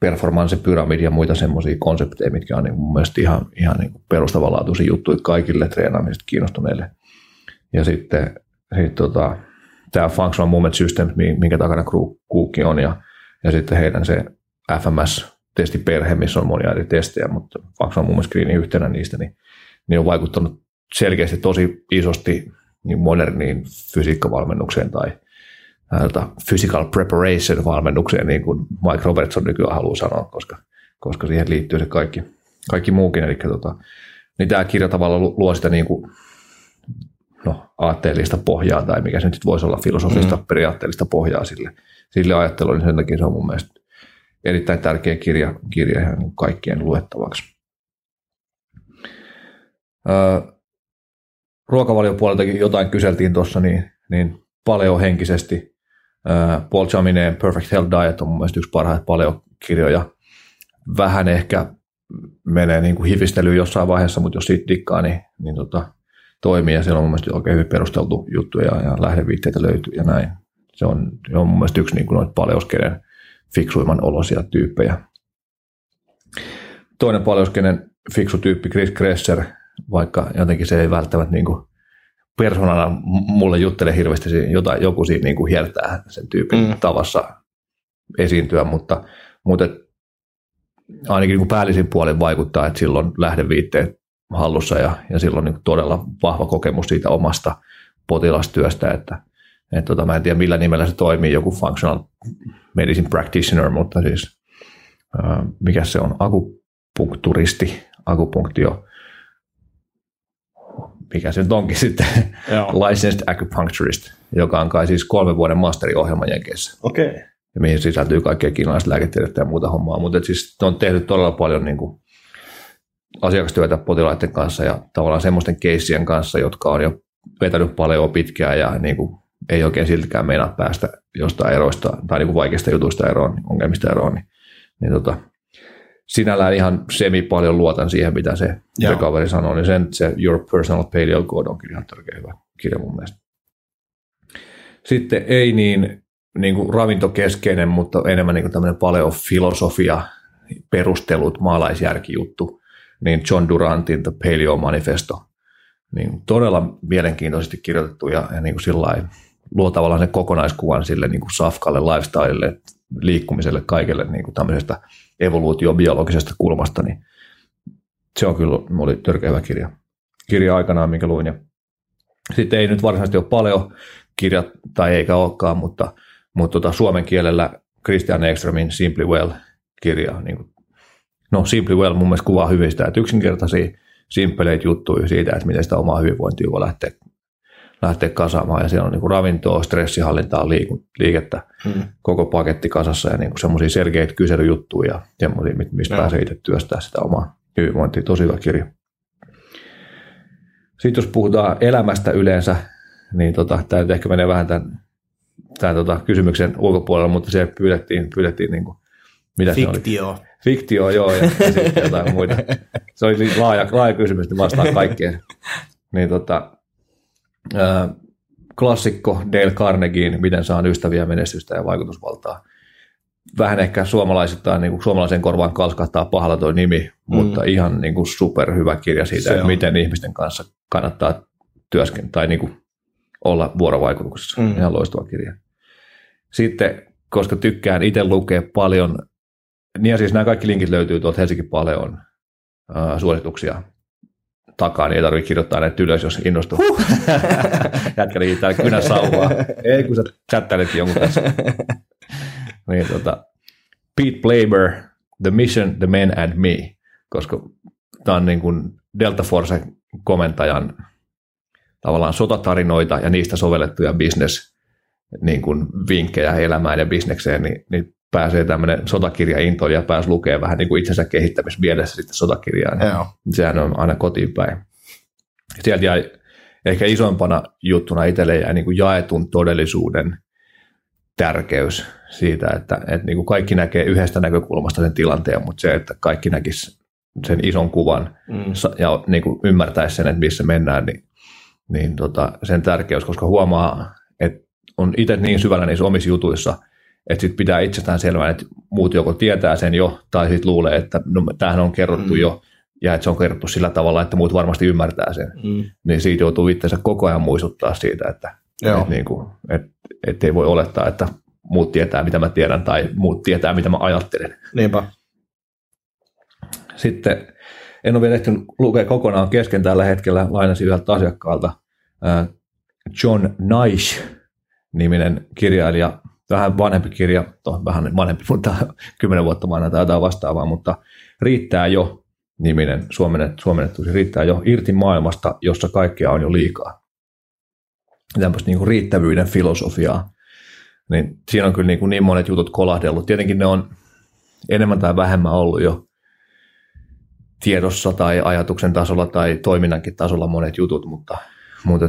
performance-pyramidi ja muita semmoisia konsepteja, mitkä on niin mun mielestä ihan, ihan niin perustavanlaatuisia juttuja kaikille treenaamisesta kiinnostuneille. Ja sitten sit tota, tämä Functional Movement System, minkä takana Cook on, ja, ja sitten heidän se FMS-testiperhe, missä on monia eri testejä, mutta Functional Movement Screenin yhtenä niistä, niin, niin on vaikuttanut selkeästi tosi isosti niin moderniin fysiikkavalmennukseen tai physical preparation valmennukseen, niin kuin Mike Robertson nykyään haluaa sanoa, koska, koska siihen liittyy se kaikki, kaikki muukin. Eli tota, niin tämä kirja tavallaan luo sitä niin kuin, no, aatteellista pohjaa, tai mikä se nyt voisi olla filosofista mm. periaatteellista pohjaa sille, sille ajattelulle, niin sen takia se on mun mielestä erittäin tärkeä kirja, kirja ihan niin kaikkien luettavaksi. Öö, ruokavaliopuoleltakin jotain kyseltiin tuossa, niin, niin paljon henkisesti Paul Chamineen Perfect Health Diet on mun mielestä yksi parhaita paljon kirjoja. Vähän ehkä menee niin kuin hivistelyyn jossain vaiheessa, mutta jos siitä dikkaa, niin, niin tota, toimii ja siellä on mun mielestä oikein hyvin perusteltu juttu ja, ja lähdeviitteitä löytyy ja näin. Se on, on mun mielestä yksi niin kuin noita paljouskenen fiksuimman olosia tyyppejä. Toinen paljouskenen fiksu tyyppi Chris Kresser, vaikka jotenkin se ei välttämättä niin kuin persoonana mulle juttele hirveästi jotain, joku siinä niin kuin hiertää sen tyypin mm. tavassa esiintyä, mutta, mutta et, ainakin niin kuin päällisin puolin vaikuttaa, että silloin lähdeviitteet hallussa ja, ja silloin niin todella vahva kokemus siitä omasta potilastyöstä, että et tota, mä en tiedä millä nimellä se toimii, joku functional medicine practitioner, mutta siis äh, mikä se on, akupunkturisti, akupunktio, mikä se nyt onkin sitten, licensed acupuncturist, joka on kai siis kolmen vuoden masteriohjelma Jenkeissä. Okei. Okay. Ja mihin sisältyy kaikkea kiinalaista lääketiedettä ja muuta hommaa. Mutta siis on tehnyt todella paljon niin kuin asiakastyötä potilaiden kanssa ja tavallaan semmoisten keissien kanssa, jotka on jo vetänyt paljon pitkään ja niin kuin ei oikein siltikään meinaa päästä jostain eroista tai niin kuin vaikeista jutuista eroon, ongelmista eroon, niin, niin tota, sinällään ihan semi paljon luotan siihen, mitä se, se kaveri sanoo, niin sen se Your Personal Paleo Code on kyllä ihan hyvä kirja mun mielestä. Sitten ei niin, niin kuin ravintokeskeinen, mutta enemmän niin kuin tämmöinen paleofilosofia, perustelut, maalaisjärkijuttu, niin John Durantin The Paleo Manifesto. Niin todella mielenkiintoisesti kirjoitettu ja, ja niin kuin luo tavallaan sen kokonaiskuvan sille niin kuin safkalle, lifestylelle, liikkumiselle, kaikelle niin kuin tämmöisestä evoluutiobiologisesta kulmasta, niin se on kyllä, oli törkeä hyvä kirja. Kirja aikanaan, minkä luin. Ja sitten ei nyt varsinaisesti ole paljon kirjat, tai eikä olekaan, mutta, mutta tota, suomen kielellä Christian Ekströmin Simply Well-kirja. Niin kuin, no Simply Well mun mielestä kuvaa hyvin sitä, että yksinkertaisia, simppeleitä juttuja siitä, että miten sitä omaa hyvinvointia voi lähteä lähteä kasaamaan ja siellä on niin kuin ravintoa, stressihallintaa, liikettä, hmm. koko paketti kasassa ja niin kuin semmoisia selkeitä kyselyjuttuja ja semmoisia, mistä no. pääsee itse työstää sitä omaa hyvinvointia. Tosi hyvä kirja. Sitten jos puhutaan elämästä yleensä, niin tota, tämä nyt ehkä menee vähän tämän, tämän tota, kysymyksen ulkopuolella, mutta se pyydettiin, pyydettiin niin kuin, mitä Fiktio. Se oli? Fiktio, joo, ja, ja sitten jotain muita. Se oli laaja, laaja kysymys, niin vastaan kaikkeen. Niin tota, klassikko Dale Carnegiein Miten saan ystäviä, menestystä ja vaikutusvaltaa. Vähän ehkä suomalaisittain, niin kuin suomalaisen korvaan kalskahtaa pahalla tuo nimi, mm. mutta ihan niin kuin superhyvä kirja siitä, että miten ihmisten kanssa kannattaa työskennellä tai niin kuin olla vuorovaikutuksessa. Mm. Ihan loistava kirja. Sitten, koska tykkään itse lukea paljon, niin siis nämä kaikki linkit löytyy tuolta Helsinki Paleon suosituksia takaa, niin ei tarvitse kirjoittaa näitä ylös, jos innostuu. Huh. Jätkä liittää kynä sauvaa. ei, kun sä chattailet jonkun kanssa. niin, tota, Pete Blaber, The Mission, The Men and Me, koska tämä on niin kuin Delta Force komentajan tavallaan sotatarinoita ja niistä sovellettuja business niin kuin vinkkejä elämään ja bisnekseen, niin, niin pääsee tämmöinen sotakirja ja pääsi lukemaan vähän niin kuin itsensä kehittämismielessä sitten sotakirjaa. Niin Joo. Sehän on aina kotiin päin. Sieltä jäi ehkä isompana juttuna itselle jäi niin kuin jaetun todellisuuden tärkeys siitä, että, että niin kuin kaikki näkee yhdestä näkökulmasta sen tilanteen, mutta se, että kaikki näkisi sen ison kuvan mm. ja niin kuin ymmärtäisi sen, että missä mennään, niin, niin tota, sen tärkeys, koska huomaa, että on itse niin syvällä niissä omissa jutuissa – että sitten pitää itsestään selvää, että muut joko tietää sen jo, tai sitten luulee, että no, tämähän on kerrottu mm. jo, ja että se on kerrottu sillä tavalla, että muut varmasti ymmärtää sen. Mm. Niin siitä joutuu itsensä koko ajan muistuttaa siitä, että et niin kuin, et, et ei voi olettaa, että muut tietää, mitä mä tiedän, tai muut tietää, mitä mä ajattelen. Niinpä. Sitten en ole vielä ehtinyt lukea kokonaan kesken tällä hetkellä, lainasin yhdeltä asiakkaalta John Nice-niminen kirjailija, vähän vanhempi kirja, to, vähän vanhempi, mutta kymmenen vuotta vanha tai jotain vastaavaa, mutta riittää jo niminen suomennettu, suomennettu se riittää jo irti maailmasta, jossa kaikkea on jo liikaa. Tämmöistä niin kuin riittävyyden filosofiaa. Niin siinä on kyllä niin, kuin niin monet jutut kolahdellut. Tietenkin ne on enemmän tai vähemmän ollut jo tiedossa tai ajatuksen tasolla tai toiminnankin tasolla monet jutut, mutta, mutta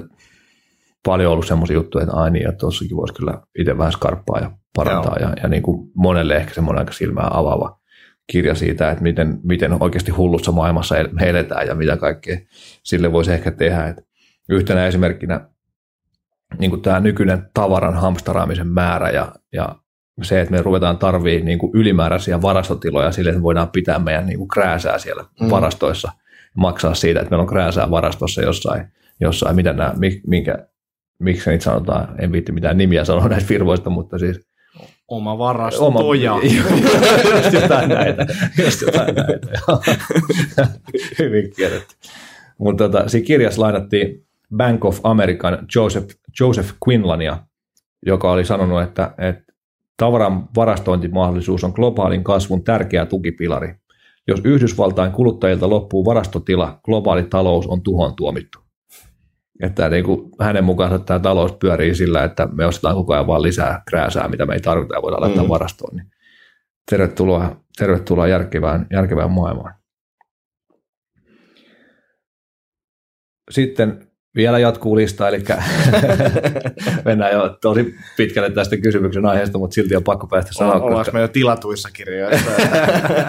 paljon ollut semmoisia juttuja, että ai niin, ja tuossakin voisi kyllä itse vähän skarppaa ja parantaa. Joo. Ja, ja niin kuin monelle ehkä semmoinen aika silmää avaava kirja siitä, että miten, miten oikeasti hullussa maailmassa eletään ja mitä kaikkea sille voisi ehkä tehdä. Että yhtenä esimerkkinä niin kuin tämä nykyinen tavaran hamstaraamisen määrä ja, ja se, että me ruvetaan tarvii niin kuin ylimääräisiä varastotiloja sille, että me voidaan pitää meidän niin kuin krääsää siellä mm. varastoissa, maksaa siitä, että meillä on krääsää varastossa jossain, jossain mitä nämä, minkä miksi niitä sanotaan, en viitti mitään nimiä sanoa näistä firmoista, mutta siis Oma varastoja. Oma, just jotain näitä. Just jotain näitä. Hyvin kierretty. Mutta tota, siinä kirjassa lainattiin Bank of American Joseph, Joseph Quinlania, joka oli sanonut, että, että tavaran varastointimahdollisuus on globaalin kasvun tärkeä tukipilari. Jos Yhdysvaltain kuluttajilta loppuu varastotila, globaali talous on tuhon tuomittu. Että niin kuin hänen mukaansa tämä talous pyörii sillä, että me ostetaan koko ajan vaan lisää krääsää, mitä me ei tarvita ja voidaan laittaa mm. varastoon. Niin tervetuloa, tervetuloa järkevään, järkevään maailmaan. Sitten vielä jatkuu lista, eli mennään jo tosi pitkälle tästä kysymyksen aiheesta, mutta silti on pakko päästä sanoa. Ollaanko koska... me jo tilatuissa kirjoissa?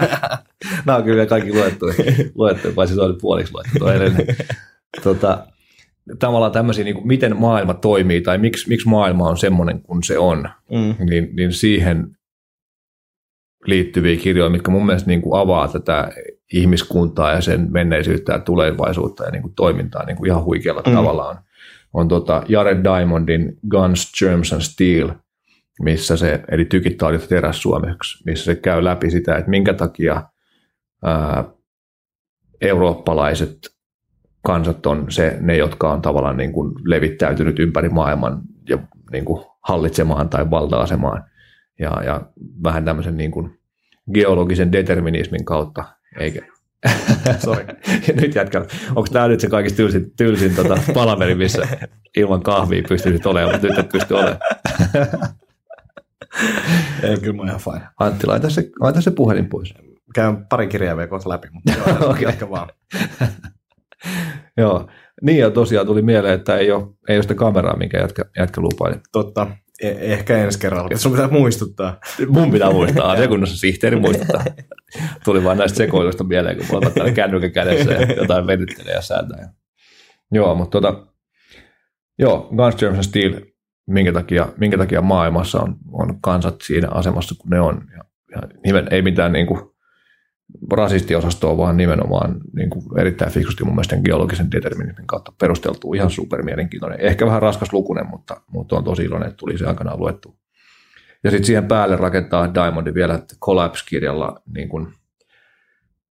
Nämä on kyllä kaikki luettu, luettu paitsi se oli puoliksi luettu edellinen. Tota, tavallaan tämmöisiä, niin kuin, miten maailma toimii tai miksi, miksi maailma on semmoinen kuin se on, mm. niin, niin siihen liittyviä kirjoja, mitkä mun mielestä niin kuin avaa tätä ihmiskuntaa ja sen menneisyyttä ja tulevaisuutta ja niin kuin toimintaa niin kuin ihan huikealla mm. tavalla on, on tota Jared Diamondin Guns, Germs and Steel, missä se, eli tykit, teräs suomeksi, missä se käy läpi sitä, että minkä takia ää, eurooppalaiset kansat on se, ne, jotka on tavallaan niin kuin levittäytynyt ympäri maailman ja niin kuin hallitsemaan tai valta-asemaan. Ja, ja vähän tämmöisen niin kuin geologisen determinismin kautta, eikä, Sorry. nyt jätkä, onko tämä nyt se kaikista tylsin, tylsin tota, palaveri, missä ilman kahvia pystyisit olemaan, mutta nyt et pysty olemaan. Ei, kyllä mä ihan fine. Antti, laita se, laita se puhelin pois. Käyn pari kirjaa vielä kohta läpi, mutta joo, okay. vaan. Joo, niin ja tosiaan tuli mieleen, että ei ole, ei ole sitä kameraa, minkä jätkä, jätkä lupaili. Totta, eh- ehkä ensi kerralla. Sun pitää muistuttaa. Mun pitää muistaa, sekunnassa sihteeri muistuttaa. Tuli vaan näistä sekoilusta mieleen, kun mulla on kännykän kädessä ja jotain venyttelee ja säätää. Joo, mutta tota, joo, Guns, Germs and Steel, minkä takia, minkä takia maailmassa on, on kansat siinä asemassa, kun ne on. Ja, ja nimen, ei mitään niin kuin, rasistiosastoa, vaan nimenomaan niin kuin erittäin fiksusti mun mielestä geologisen determinismin kautta perusteltu, ihan supermielenkiintoinen. Ehkä vähän raskas lukunen, mutta, mutta on tosi iloinen, että tuli se aikanaan luettu. Ja sitten siihen päälle rakentaa Diamondi vielä Collapse-kirjalla niin kuin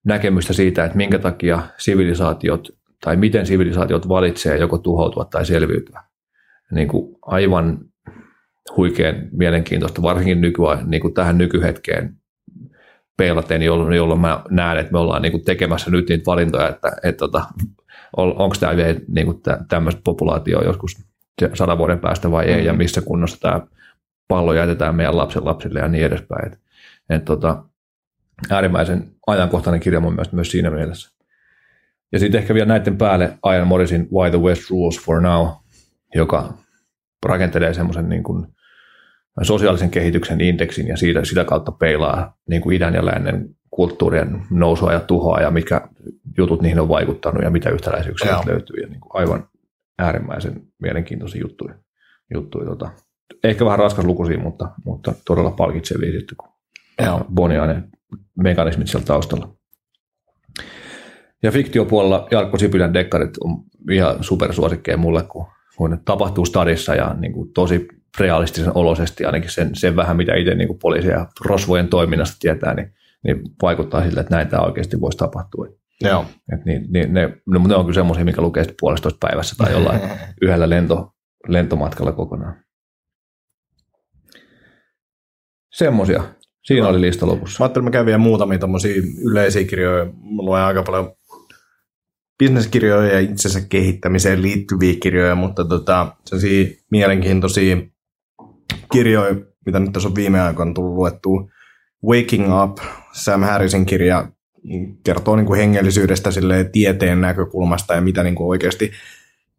näkemystä siitä, että minkä takia sivilisaatiot tai miten sivilisaatiot valitsee joko tuhoutua tai selviytyä. Niin kuin aivan huikean mielenkiintoista, varsinkin nykyään, niin kuin tähän nykyhetkeen peilaten, jolloin, jolloin mä näen, että me ollaan niin kuin tekemässä nyt niitä valintoja, että, että, että onko tämä vielä niin kuin tämmöistä populaatioa joskus sadan vuoden päästä vai ei, mm-hmm. ja missä kunnossa tämä pallo jätetään meidän lapsen lapsille ja niin edespäin. Et, et tota, äärimmäisen ajankohtainen kirja mun mielestä myös siinä mielessä. Ja sitten ehkä vielä näiden päälle Ian Morrisin Why the West Rules for Now, joka rakentelee semmoisen niin kuin sosiaalisen kehityksen indeksin ja siitä, sitä kautta peilaa niin kuin idän ja lännen kulttuurien nousua ja tuhoa ja mikä jutut niihin on vaikuttanut ja mitä yhtäläisyyksiä Joo. löytyy. Ja niin kuin aivan äärimmäisen mielenkiintoisia juttuja. juttuja tota. Ehkä vähän raskas lukuisia, mutta, mutta todella palkitsevia sitten, kun Bonia ne mekanismit siellä taustalla. Ja fiktiopuolella Jarkko Sipilän dekkarit on ihan supersuosikkeja mulle, kun, kun tapahtuu stadissa ja niin kuin tosi realistisen oloisesti, ainakin sen, sen vähän, mitä itse niin poliisia ja rosvojen toiminnasta tietää, niin, niin vaikuttaa sille, että näin tämä oikeasti voisi tapahtua. Joo. Et niin, niin ne, ne, ne on kyllä semmoisia, mikä lukee sitten puolestoista päivässä tai jollain yhdellä lento, lentomatkalla kokonaan. Semmoisia. Siinä oli lista lopussa. Mä ajattelin, että mä käyn vielä muutamia yleisiä kirjoja. Mä luen aika paljon bisneskirjoja ja itsensä kehittämiseen liittyviä kirjoja, mutta tota, sellaisia mielenkiintoisia kirjoja, mitä nyt tässä on viime aikoina tullut luettua. Waking Up, Sam Harrisin kirja, kertoo niin kuin hengellisyydestä tieteen näkökulmasta ja mitä niin kuin oikeasti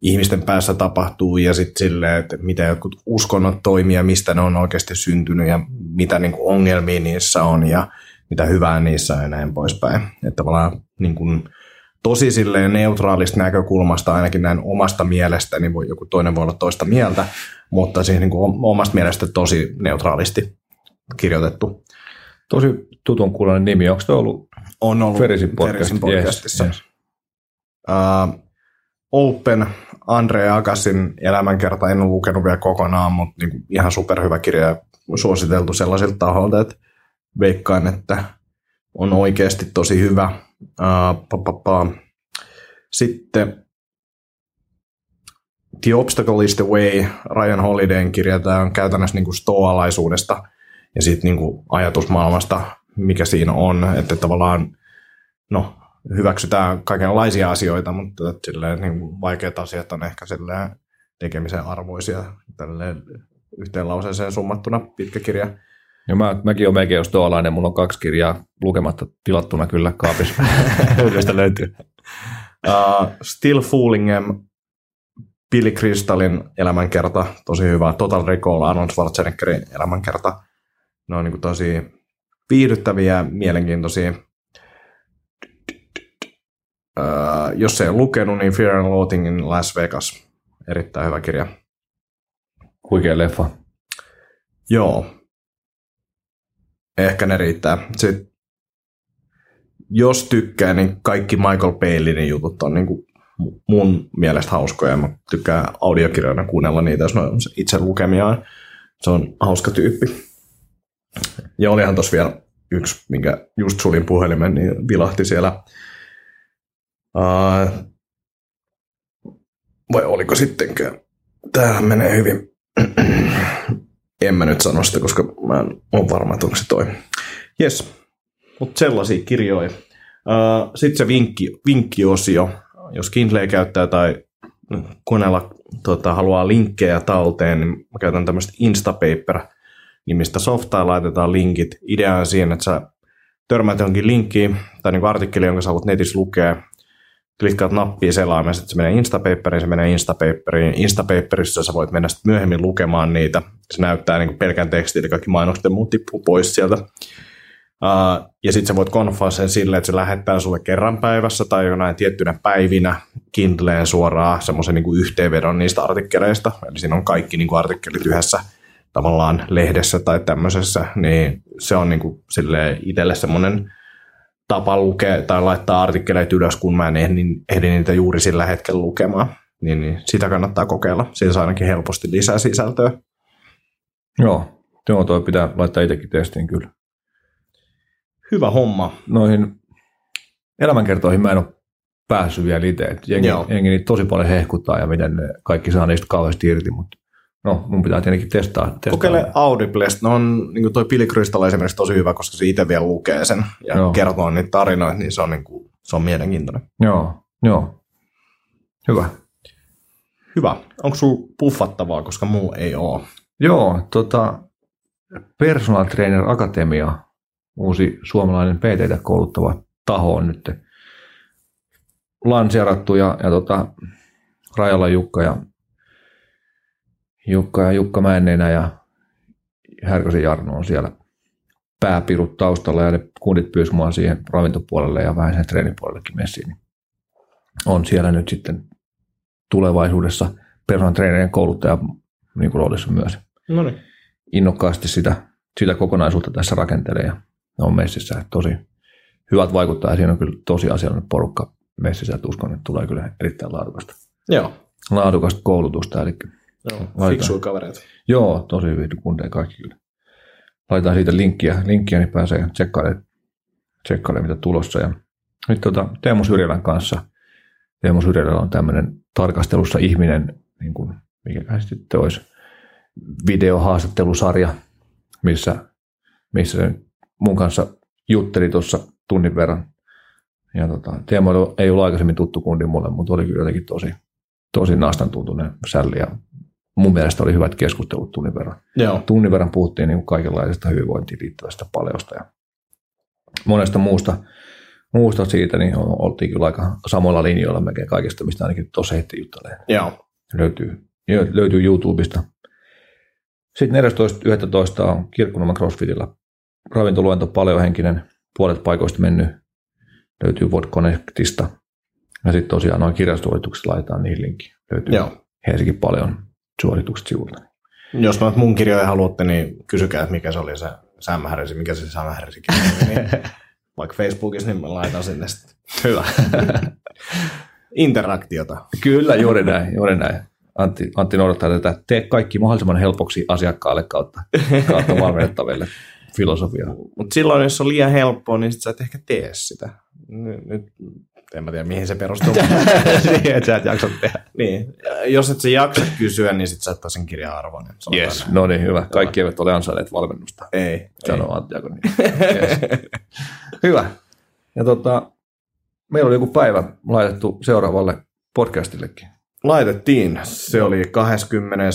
ihmisten päässä tapahtuu ja sitten silleen, että miten jotkut uskonnot toimii ja mistä ne on oikeasti syntynyt ja mitä niin kuin ongelmia niissä on ja mitä hyvää niissä on ja näin poispäin. Että tavallaan niin kuin, tosi silleen neutraalista näkökulmasta, ainakin näin omasta mielestä, niin voi, joku toinen voi olla toista mieltä, mutta siis niin kuin omasta mielestä tosi neutraalisti kirjoitettu. Tosi tutun kuulonen nimi. Onko se ollut, on ollut Ferisin, podcast? Ferisin podcastissa? Yes, yes. Uh, Open, Andre Agasin elämänkerta, en ole lukenut vielä kokonaan, mutta niin kuin ihan superhyvä kirja ja suositeltu sellaisilta taholta, että veikkaan, että on oikeasti tosi hyvä. Uh. Sitten The Obstacle is the Way, Ryan Holidayn kirja, tämä on käytännössä niin kuin stoalaisuudesta ja sitten niin kuin ajatusmaailmasta, mikä siinä on, että tavallaan no, hyväksytään kaikenlaisia asioita, mutta silleen, niin vaikeat asiat on ehkä tekemisen arvoisia tälleen yhteen lauseeseen summattuna pitkä kirja. Ja mä, mäkin olen melkein jos tuollainen, mulla on kaksi kirjaa lukematta tilattuna kyllä kaapissa. Yhdestä löytyy. Uh, Still Fooling Em, Billy Crystalin elämänkerta, tosi hyvä. Total Recall, Arnold Schwarzeneggerin elämänkerta. Ne on niin tosi viihdyttäviä, mielenkiintoisia. öö, jos ei ole lukenut, niin Fear and Loathing in Las Vegas. Erittäin hyvä kirja. Huikea leffa. Joo. Ehkä ne riittää. Sitten, jos tykkää, niin kaikki Michael Palinin jutut on niin kuin mun mielestä hauskoja. Mä tykkään audiokirjoina kuunnella niitä, jos on itse lukemiaan. Se on hauska tyyppi. Ja olihan tuossa vielä yksi, minkä just sulin puhelimen, niin vilahti siellä. Uh, vai oliko sittenkään? Täällä menee hyvin. En mä nyt sano sitä, koska mä en ole varma, että onko se toi. Jes, mutta sellaisia kirjoja. Sitten se vinkki, vinkkiosio, jos Kindle käyttää tai koneella tota, haluaa linkkejä talteen, niin mä käytän tämmöistä Instapaper-nimistä softaa, laitetaan linkit. Idea on siinä, että sä törmäät johonkin linkkiin tai niin artikkeli, jonka sä haluat netissä lukea, klikkaat nappia selaimessa, että se menee Instapaperiin, se menee Instapaperiin. Instapaperissa sä voit mennä sitten myöhemmin lukemaan niitä. Se näyttää niin pelkän tekstin, ja kaikki mainokset ja muut tippuu pois sieltä. Uh, ja sitten sä voit konfaa sen silleen, että se lähettää sulle kerran päivässä tai jonain tiettynä päivinä Kindleen suoraan semmoisen niin yhteenvedon niistä artikkeleista. Eli siinä on kaikki niin kuin artikkelit yhdessä tavallaan lehdessä tai tämmöisessä, niin se on niin kuin itselle semmoinen tapa lukea tai laittaa artikkeleita ylös, kun mä en ehdi, ehdi niitä juuri sillä hetkellä lukemaan. Niin, niin sitä kannattaa kokeilla. Siinä saa ainakin helposti lisää sisältöä. Joo, joo toi pitää laittaa itsekin testiin kyllä. Hyvä homma. Noihin elämänkertoihin mä en ole päässyt vielä itse. Jengi, jengi niitä tosi paljon hehkuttaa ja miten ne kaikki saa niistä kauheasti irti, mutta no mun pitää tietenkin testaa. testaa. Kokeile Audiblest. No on, niin kuin toi Pili esimerkiksi tosi hyvä, koska se itse vielä lukee sen ja joo. kertoo niitä tarinoita, niin se on, niin kuin, se on mielenkiintoinen. Joo, joo. Hyvä. Hyvä. Onko sulla puffattavaa, koska muu ei ole? Joo, tota, Personal Trainer Akatemia uusi suomalainen PT kouluttava taho on nyt lanseerattu ja, ja tota, Rajalla Jukka ja Jukka ja Jukka Männenä ja Härkösen Jarno on siellä pääpirut taustalla ja ne kundit pyysivät mua siihen ravintopuolelle ja vähän sen treenipuolellekin messiin. Niin on siellä nyt sitten tulevaisuudessa personal trainerien kouluttaja niin kuin roolissa myös. No niin. Innokkaasti sitä, sitä kokonaisuutta tässä rakentelee ja on messissä tosi hyvät vaikuttaa ja siinä on kyllä tosi asiallinen porukka messissä, että uskon, että tulee kyllä erittäin laadukasta. Joo. Laadukasta koulutusta, eli Joo, fiksuja kavereita. Joo, tosi hyvin kundeja kaikki kyllä. Laitetaan siitä linkkiä, linkkiä niin pääsee tsekkailemaan, tsekkailemaan mitä tulossa. Ja nyt tota, Teemu Syrjälän kanssa, Teemu Syrjälällä on tämmöinen tarkastelussa ihminen, niin kuin, mikä sitten olisi videohaastattelusarja, missä, missä se mun kanssa jutteli tuossa tunnin verran. Ja tota, Teemu ei ollut aikaisemmin tuttu kundi mulle, mutta oli kyllä jotenkin tosi, tosi nastan tuntunen sälli ja mun mielestä oli hyvät keskustelut tunnin verran. Joo. Tunnin verran puhuttiin niin kaikenlaisesta hyvinvointiin liittyvästä paljosta ja monesta muusta, muusta siitä, niin oltiin kyllä aika samoilla linjoilla melkein kaikesta, mistä ainakin tuossa heti juttelee. Joo. Löytyy, löytyy YouTubesta. Sitten 14.11. on Kirkkunoman CrossFitilla ravintoluento paljohenkinen, puolet paikoista mennyt, löytyy WordConnectista. Ja sitten tosiaan noin kirjastoitukset laitetaan niihin linkki. Löytyy Joo. Helsinki paljon suoritukset sivulta. Jos noita mun kirjoja haluatte, niin kysykää, että mikä se oli se Sam Harris, mikä se Sam Harris niin vaikka Facebookissa, niin mä laitan sinne sitten. Hyvä. Interaktiota. Kyllä, juuri näin, juuri näin. Antti, Antti noudattaa tätä, tee kaikki mahdollisimman helpoksi asiakkaalle kautta, kautta valmennettaville filosofia. Mutta silloin, jos on liian helppoa, niin sit sä et ehkä tee sitä. Nyt, en mä tiedä, mihin se perustuu. Siihen, että sä et jaksa tehdä. Niin. Jos et sä jaksa kysyä, niin sit sä et sen kirjan arvoinen. Yes, no niin, hyvä. Kaikki eivät ole ansainneet valmennusta. Ei. Sano Antti niin. yes. Hyvä. Ja tota, meillä oli joku päivä laitettu seuraavalle podcastillekin. Laitettiin. Se oli 20.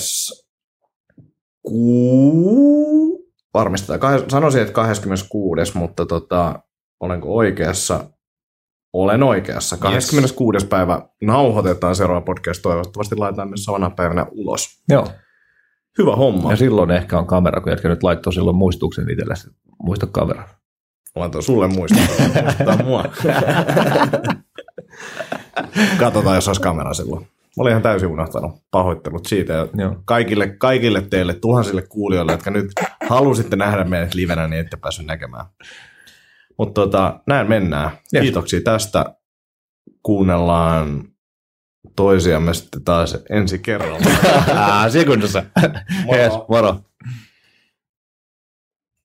Kuu... Varmistetaan. Sanoisin, että 26. mutta tota, olenko oikeassa? Olen oikeassa. 26. Yes. päivä nauhoitetaan seuraava podcast. Toivottavasti laitetaan myös samana päivänä ulos. Joo. Hyvä homma. Ja silloin ehkä on kamera, kun jätkä nyt laittoi silloin muistuksen itselle. Muista kamera. Laitoin sulle muistaa. mua. Katsotaan, jos olisi kamera silloin. Mä olin ihan täysin unohtanut pahoittelut siitä. Ja Joo. kaikille, kaikille teille, tuhansille kuulijoille, jotka nyt halusitte nähdä meidät livenä, niin ette päässyt näkemään. Mutta tota, näin mennään. Yes. Kiitoksia tästä. Kuunnellaan toisiamme sitten taas ensi kerralla. Sekunnissa. Moro. Yes, moro.